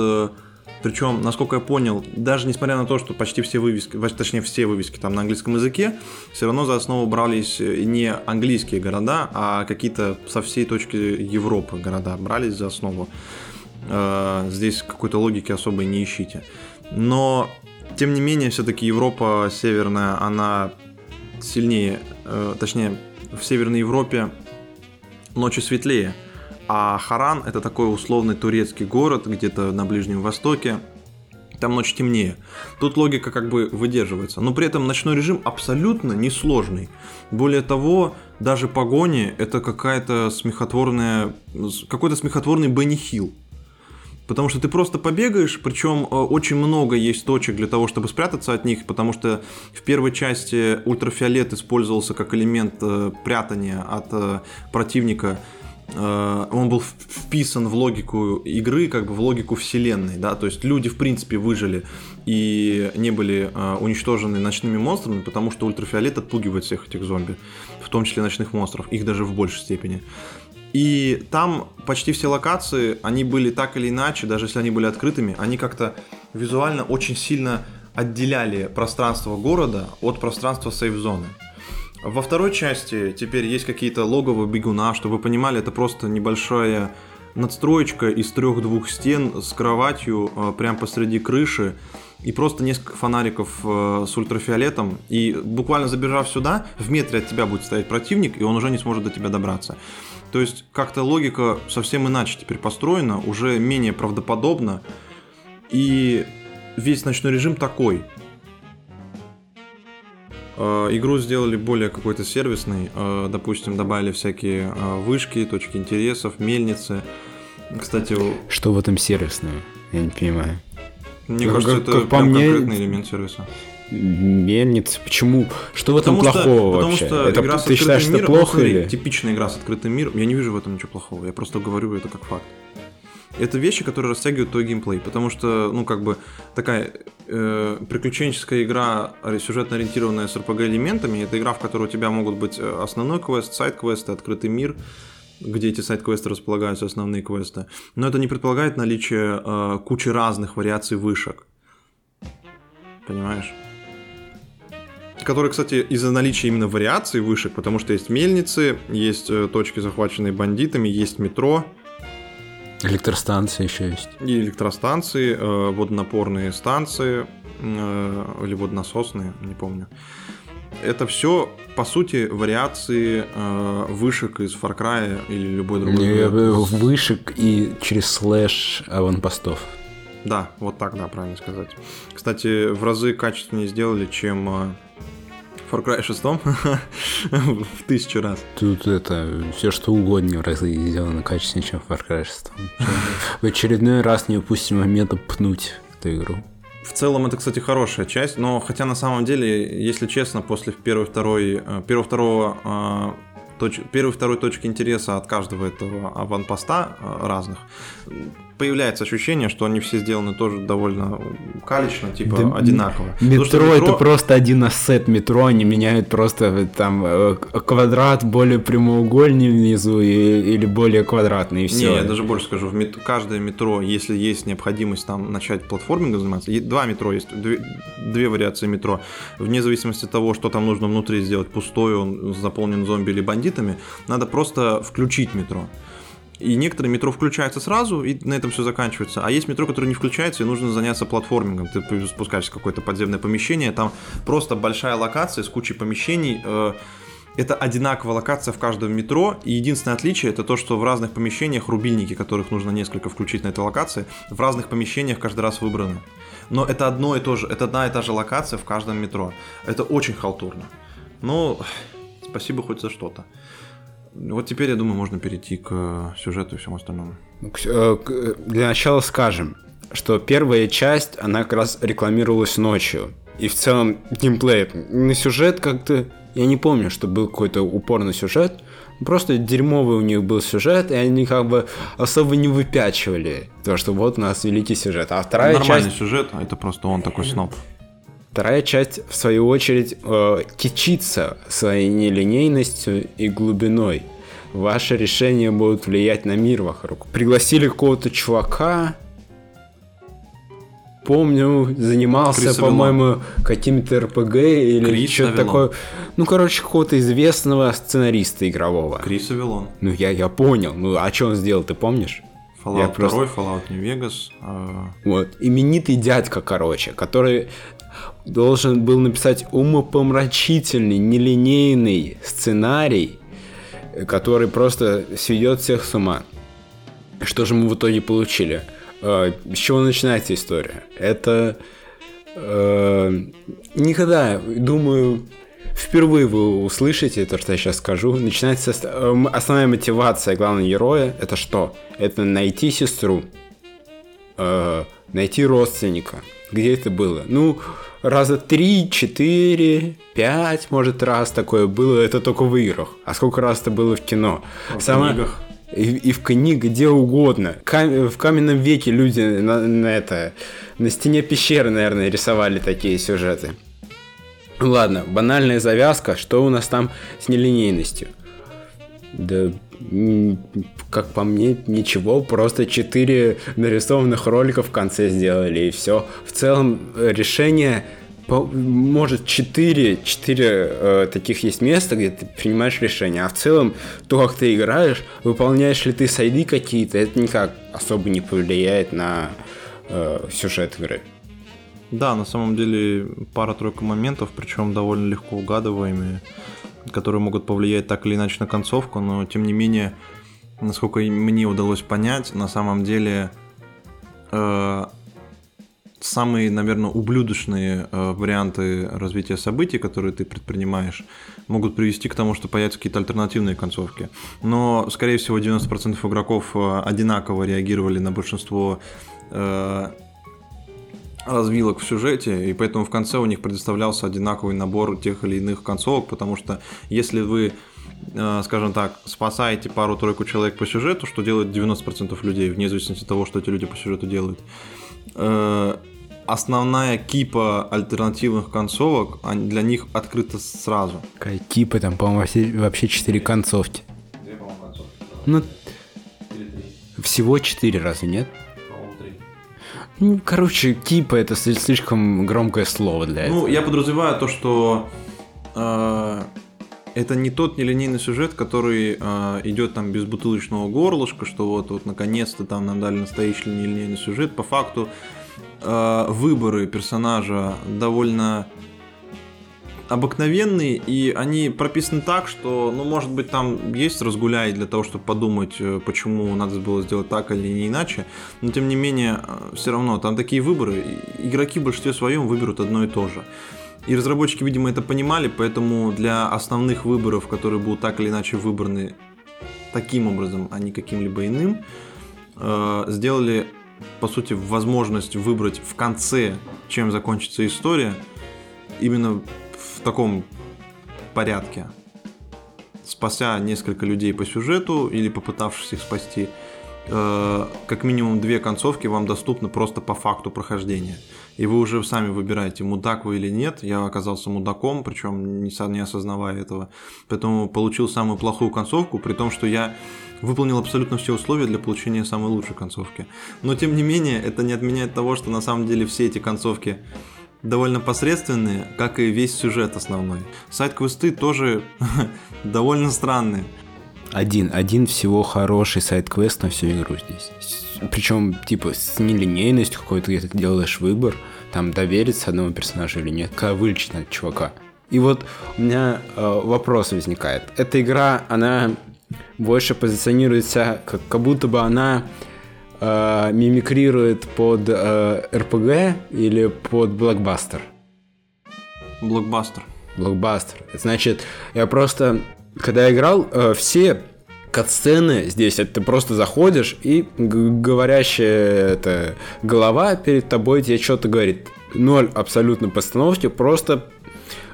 причем, насколько я понял, даже несмотря на то, что почти все вывески, точнее все вывески там на английском языке, все равно за основу брались не английские города, а какие-то со всей точки Европы города брались за основу. Э, здесь какой-то логики особой не ищите. Но, тем не менее, все-таки Европа северная, она сильнее, э, точнее, в Северной Европе ночи светлее. А Харан это такой условный турецкий город, где-то на Ближнем Востоке. Там ночь темнее. Тут логика как бы выдерживается. Но при этом ночной режим абсолютно несложный. Более того, даже погони это какая-то смехотворная, какой-то смехотворный Бенни. Потому что ты просто побегаешь, причем э, очень много есть точек для того, чтобы спрятаться от них, потому что в первой части ультрафиолет использовался как элемент э, прятания от э, противника. Он был вписан в логику игры, как бы в логику вселенной, да, то есть люди в принципе выжили и не были уничтожены ночными монстрами, потому что ультрафиолет отпугивает всех этих зомби, в том числе ночных монстров, их даже в большей степени. И там почти все локации, они были так или иначе, даже если они были открытыми, они как-то визуально очень сильно отделяли пространство города от пространства сейф-зоны. Во второй части теперь есть какие-то логовые бегуна, чтобы вы понимали, это просто небольшая надстроечка из трех-двух стен с кроватью э, прямо посреди крыши и просто несколько фонариков э, с ультрафиолетом. И буквально забежав сюда, в метре от тебя будет стоять противник, и он уже не сможет до тебя добраться. То есть как-то логика совсем иначе теперь построена, уже менее правдоподобно. И весь ночной режим такой. Э, игру сделали более какой-то сервисной. Э, допустим, добавили всякие э, вышки, точки интересов, мельницы. Кстати, что в этом сервисное? Я не понимаю. Мне кажется, как, это как по мне... конкретный элемент сервиса мельницы. Почему? Что в этом потому плохого что, вообще? Потому что это, игра с ты считаешь, миром, это плохо смотри, или? Типичная игра с открытым миром. Я не вижу в этом ничего плохого. Я просто говорю это как факт. Это вещи, которые растягивают твой геймплей, потому что, ну, как бы, такая э, приключенческая игра, сюжетно ориентированная с RPG-элементами, это игра, в которой у тебя могут быть э, основной квест, сайт-квесты, открытый мир, где эти сайт-квесты располагаются, основные квесты. Но это не предполагает наличие э, кучи разных вариаций вышек. Понимаешь? Которые, кстати, из-за наличия именно вариаций вышек, потому что есть мельницы, есть э, точки, захваченные бандитами, есть метро. Электростанции еще есть. И электростанции, э, водонапорные станции, э, или водонасосные, не помню. это все, по сути, вариации э, вышек из Far Cry или любой другой. Не, Вышек и через слэш аванпостов. Да, вот так, да, правильно сказать. Кстати, в разы качественнее сделали, чем Far Cry 6 в тысячу раз. Тут это все что угодно в разы сделано качественнее, чем в Far Cry 6. В очередной раз не упустим момента пнуть эту игру. В целом это, кстати, хорошая часть, но хотя на самом деле, если честно, после первой, второй, э, первого, второго э, точ... первой, второй точки интереса от каждого этого аванпоста э, разных, появляется ощущение, что они все сделаны тоже довольно калечно, типа Да, одинаково. Метро, Потому что это просто один ассет метро, они меняют просто э, там э, квадрат более прямоугольный внизу и- или более квадратный, и Не, все. я даже больше скажу, в мет- каждое метро, если есть необходимость там начать платформингом заниматься, два метро есть, две, две вариации метро, вне зависимости от того, что там нужно внутри сделать, пустой он заполнен зомби или бандитами, надо просто включить метро. И некоторые метро включаются сразу, и на этом все заканчивается. А есть метро, которое не включается, и нужно заняться платформингом. Ты спускаешься в какое-то подземное помещение, там просто большая локация с кучей помещений. э, Это одинаковая локация в каждом метро, и единственное отличие это то, что в разных помещениях рубильники, которых нужно несколько включить на этой локации, в разных помещениях каждый раз выбраны. Но это одно и то же, это одна и та же локация в каждом метро. Это очень халтурно. Но спасибо хоть за что-то. Вот теперь, я думаю, можно перейти к э, сюжету и всему остальному. Ну, э, к- Для начала скажем, что первая часть, она как раз рекламировалась ночью. И в целом геймплей, на сюжет как-то... Я не помню, что был какой-то упор на сюжет. Просто дерьмовый у них был сюжет, и они как бы особо не выпячивали то, что вот у нас великий сюжет. А вторая Нормальный часть... сюжет, а это просто он такой сноб. Вторая часть, в свою очередь, э, кичится своей нелинейностью и глубиной. Ваши решения будут влиять на мир вокруг. Пригласили какого-то чувака, помню, занимался, по-моему, какими-то РПГ или Крис что-то Авелон. такое. Ну, короче, какого-то известного сценариста игрового. Крис Авилон. Ну, я, я понял. Ну, а что он сделал, ты помнишь? Fallout Я 2, просто- Fallout New Vegas. э, Вот. Именитый дядька, короче, который должен был написать умопомрачительный, нелинейный сценарий, который просто сведет всех с ума. Что же мы в итоге получили? Э, С чего начинается история? Это э, никогда, думаю, впервые вы услышите то, что я сейчас скажу. Начинается эм, основная мотивация главного героя. Это что? Это найти сестру э, найти родственника. Где это было? Ну, раза три, четыре, пять, может, раз такое было. Это только в играх. А сколько раз это было в кино? в Сама- книгах. И, и в книгах, где угодно. Кам- в каменном веке люди на, на это на стене пещеры, наверное, рисовали такие сюжеты. Ладно, банальная завязка. Что у нас там с нелинейностью? Да, как по мне, ничего, просто четыре нарисованных ролика в конце сделали, и все. В целом, решение, может, четыре, четыре э, таких есть места, где ты принимаешь решение, а в целом, то, как ты играешь, выполняешь ли ты сайды какие-то, это никак особо не повлияет на э, сюжет игры. Да, на самом деле пара-тройка моментов, причем довольно легко угадываемые, которые могут повлиять так или иначе на концовку, но тем не менее, насколько мне удалось понять, на самом деле э, самые, наверное, ублюдочные э, варианты развития событий, которые ты предпринимаешь, могут привести к тому, что появятся какие-то альтернативные концовки. Но, скорее всего, 90% игроков э, одинаково реагировали на большинство э, развилок в сюжете, и поэтому в конце у них предоставлялся одинаковый набор тех или иных концовок, потому что если вы, скажем так, спасаете пару-тройку человек по сюжету, что делает 90% людей, вне зависимости от того, что эти люди по сюжету делают, основная кипа альтернативных концовок для них открыта сразу. Какая типа там, по-моему, вообще- четыре концовки. Ну, всего четыре раза, нет? Ну, короче, кипа это сли- слишком громкое слово для этого. Ну, я подразумеваю то, что э, это не тот нелинейный сюжет, который э, идет там без бутылочного горлышка, что вот, вот наконец-то там нам дали настоящий нелинейный сюжет. По факту э, выборы персонажа довольно обыкновенные, и они прописаны так, что, ну, может быть, там есть разгуляй для того, чтобы подумать, э, почему надо было сделать так или не иначе, но, тем не менее, э, все равно, там такие выборы, игроки в большинстве своем выберут одно и то же. И разработчики, видимо, это понимали, поэтому для основных выборов, которые будут так или иначе выбраны таким образом, а не каким-либо иным, э, сделали, по сути, возможность выбрать в конце, чем закончится история, именно в таком порядке. Спася несколько людей по сюжету или попытавшись их спасти, э, как минимум две концовки вам доступны просто по факту прохождения. И вы уже сами выбираете, мудак вы или нет. Я оказался мудаком, причем не осознавая этого. Поэтому получил самую плохую концовку, при том, что я выполнил абсолютно все условия для получения самой лучшей концовки. Но тем не менее, это не отменяет того, что на самом деле все эти концовки довольно посредственные, как и весь сюжет основной. Сайт-квесты тоже довольно странные. Один, один всего хороший сайт-квест на всю игру здесь. Причем, типа, с нелинейностью какой-то, где ты делаешь выбор, там довериться одному персонажу или нет, когда вылечить надо чувака. И вот у меня э, вопрос возникает. Эта игра, она больше позиционируется, как, как будто бы она э, мимикрирует под э, RPG или под блокбастер? Блокбастер. Блокбастер. Значит, я просто, когда я играл, э, все катсцены здесь, это ты просто заходишь и говорящая это, голова перед тобой тебе что-то говорит. Ноль абсолютно постановки, просто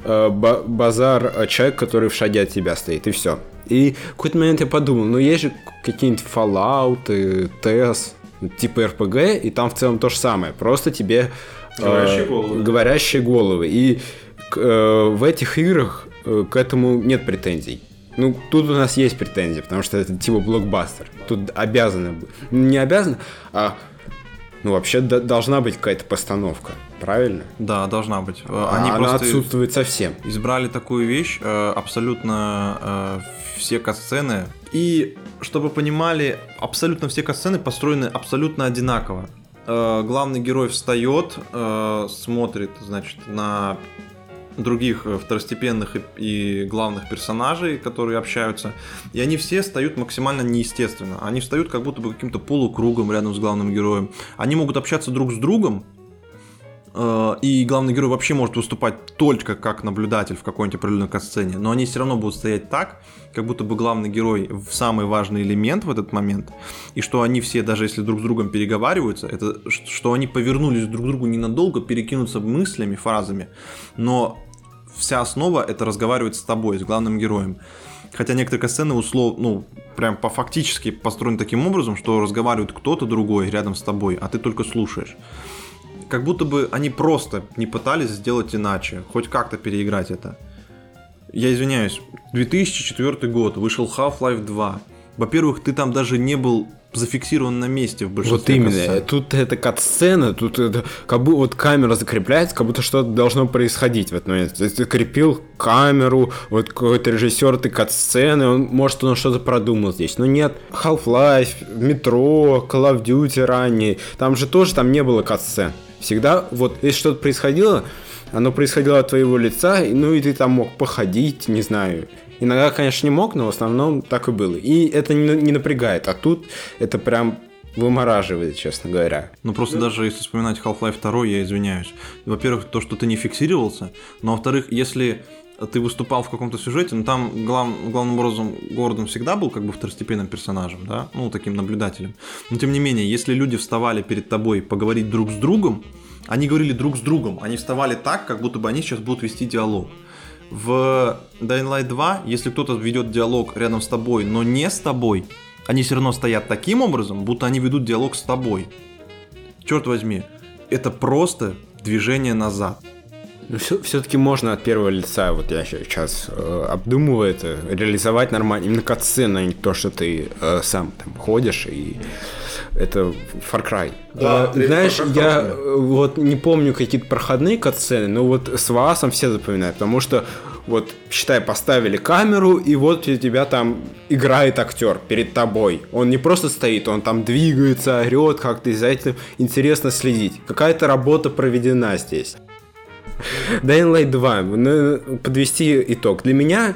э, базар э, человек, который в шаге от тебя стоит, и все. И в какой-то момент я подумал, ну есть же какие-нибудь Fallout, TES, типа RPG, и там в целом то же самое. Просто тебе э, говорящие, головы. говорящие головы. И э, в этих играх э, к этому нет претензий. Ну, тут у нас есть претензии, потому что это типа блокбастер. Тут обязаны, не обязаны, а ну, вообще должна быть какая-то постановка, правильно? Да, должна быть. Э, они а она отсутствует совсем. Избрали такую вещь, э, абсолютно э, все касцены. И, чтобы понимали, абсолютно все касцены построены абсолютно одинаково. Главный герой встает, смотрит, значит, на других э, второстепенных и, главных персонажей, которые общаются, и они все встают максимально неестественно. Они встают как будто бы каким-то полукругом рядом с главным героем. Они могут общаться друг с другом, и главный герой вообще может выступать только как наблюдатель в какой-нибудь определенной сцене, но они все равно будут стоять так, как будто бы главный герой в самый важный элемент в этот момент, и что они все, даже если друг с другом переговариваются, это что они повернулись друг к другу ненадолго, перекинуться мыслями, фразами, но вся основа это разговаривать с тобой, с главным героем. Хотя некоторые сцены услов, ну, прям по фактически построены таким образом, что разговаривает кто-то другой рядом с тобой, а ты только слушаешь. Как будто бы они просто не пытались сделать иначе, хоть как-то переиграть это. Я извиняюсь, 2004 год, вышел Half-Life 2. Во-первых, ты там даже не был зафиксирован на месте в большинстве Вот именно. Касцен. Тут это кат-сцена, тут это, как будто вот камера закрепляется, как будто что-то должно происходить в этот момент. Ты закрепил камеру, вот какой-то режиссер, ты кат-сцены, он, может, он что-то продумал здесь. Но нет. Half-Life, Метро, Call of Duty ранее, там же тоже там не было кат-сцен. Всегда, вот, если что-то происходило, оно происходило от твоего лица, ну и ты там мог походить, не знаю, Иногда, конечно, не мог, но в основном так и было. И это не, не напрягает. А тут это прям вымораживает, честно говоря. Ну просто ну, даже если вспоминать Half-Life 2, я извиняюсь. Во-первых, то, что ты не фиксировался, но во-вторых, если ты выступал в каком-то сюжете, ну там глав, главным образом Гордон всегда был как бы второстепенным персонажем, да, ну таким наблюдателем. Но тем не менее, если люди вставали перед тобой поговорить друг с другом, они говорили друг с другом, они вставали так, как будто бы они сейчас будут вести диалог. В Dying Light 2, если кто-то ведет диалог рядом с тобой, но не с тобой, они все равно стоят таким образом, будто они ведут диалог с тобой. Черт возьми, это просто движение назад. Ну, все, все-таки можно от первого лица, вот я сейчас э, обдумываю это, реализовать нормально, именно катсцену, а не то, что ты э, сам там ходишь и это Far Cry. Да, э, знаешь, я э, вот не помню какие-то проходные катсцены, но вот с Ваасом все запоминают, потому что вот, считай, поставили камеру, и вот у тебя там играет актер перед тобой. Он не просто стоит, он там двигается, орет, как-то за этим интересно следить. Какая-то работа проведена здесь. Dying Light 2. Ну, подвести итог. Для меня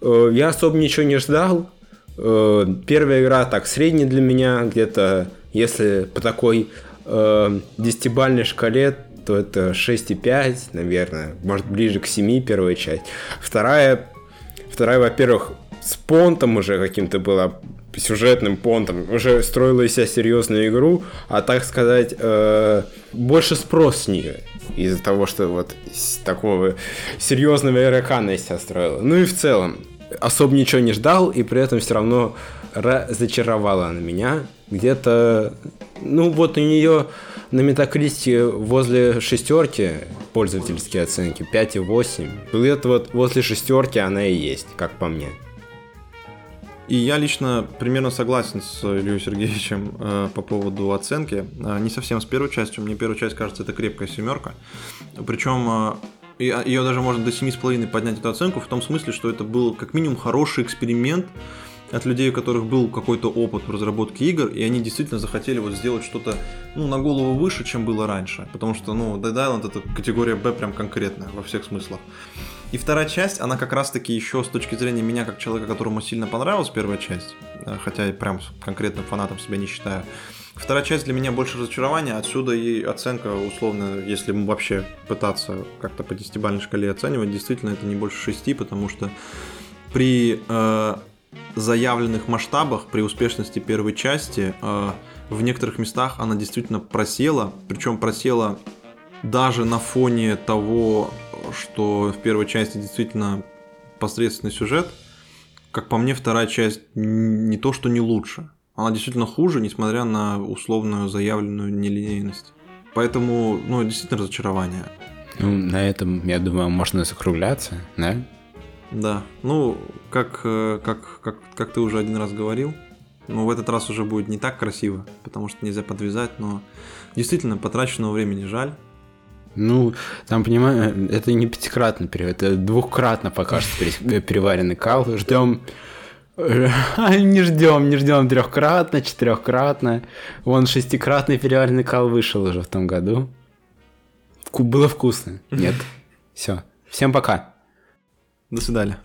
э, я особо ничего не ждал. Э, первая игра так средняя для меня, где-то, если по такой э, десятибальной шкале, то это 6,5, наверное, может ближе к 7 первая часть. Вторая, вторая, во-первых, с понтом уже каким-то была сюжетным понтом, уже строила из себя серьезную игру, а так сказать, больше спрос с нее из-за того, что вот такого серьезного игрока она из себя строила. Ну и в целом, особо ничего не ждал, и при этом все равно разочаровала она меня. Где-то, ну вот у нее на метакритике возле шестерки пользовательские оценки 5,8. Где-то вот возле шестерки она и есть, как по мне. И я лично примерно согласен с Ильей Сергеевичем э, по поводу оценки. Э, не совсем с первой частью. Мне первая часть кажется, это крепкая семерка. Причем э, ее даже можно до 7,5 поднять эту оценку в том смысле, что это был как минимум хороший эксперимент от людей, у которых был какой-то опыт в разработке игр, и они действительно захотели вот сделать что-то ну, на голову выше, чем было раньше. Потому что, ну, Dead Island это категория B прям конкретная во всех смыслах. И вторая часть, она как раз-таки еще с точки зрения меня, как человека, которому сильно понравилась первая часть, э, хотя я прям конкретным фанатом себя не считаю, Вторая часть для меня больше разочарования, отсюда и оценка, условно, если вообще пытаться как-то по десятибалльной шкале оценивать, действительно это не больше шести, потому что при э, заявленных масштабах, при успешности первой части, э, в некоторых местах она действительно просела, причем просела даже на фоне того, что в первой части действительно посредственный сюжет, как по мне, вторая часть не то, что не лучше. Она действительно хуже, несмотря на условную заявленную нелинейность. Поэтому, ну, действительно разочарование. Ну, на этом, я думаю, можно закругляться, да? Да. Ну, как, э, как, как, как ты уже один раз говорил, ну, в этот раз уже будет не так красиво, потому что нельзя подвязать, но действительно потраченного времени жаль. Ну, там, понимаю, это не пятикратный перевод, это двухкратно пока что переваренный кал. Ждем не ждем, не ждем трехкратно, четырехкратно. Вон шестикратный переваренный кал вышел уже в том году. Было вкусно. Нет. Все. Всем пока. До свидания.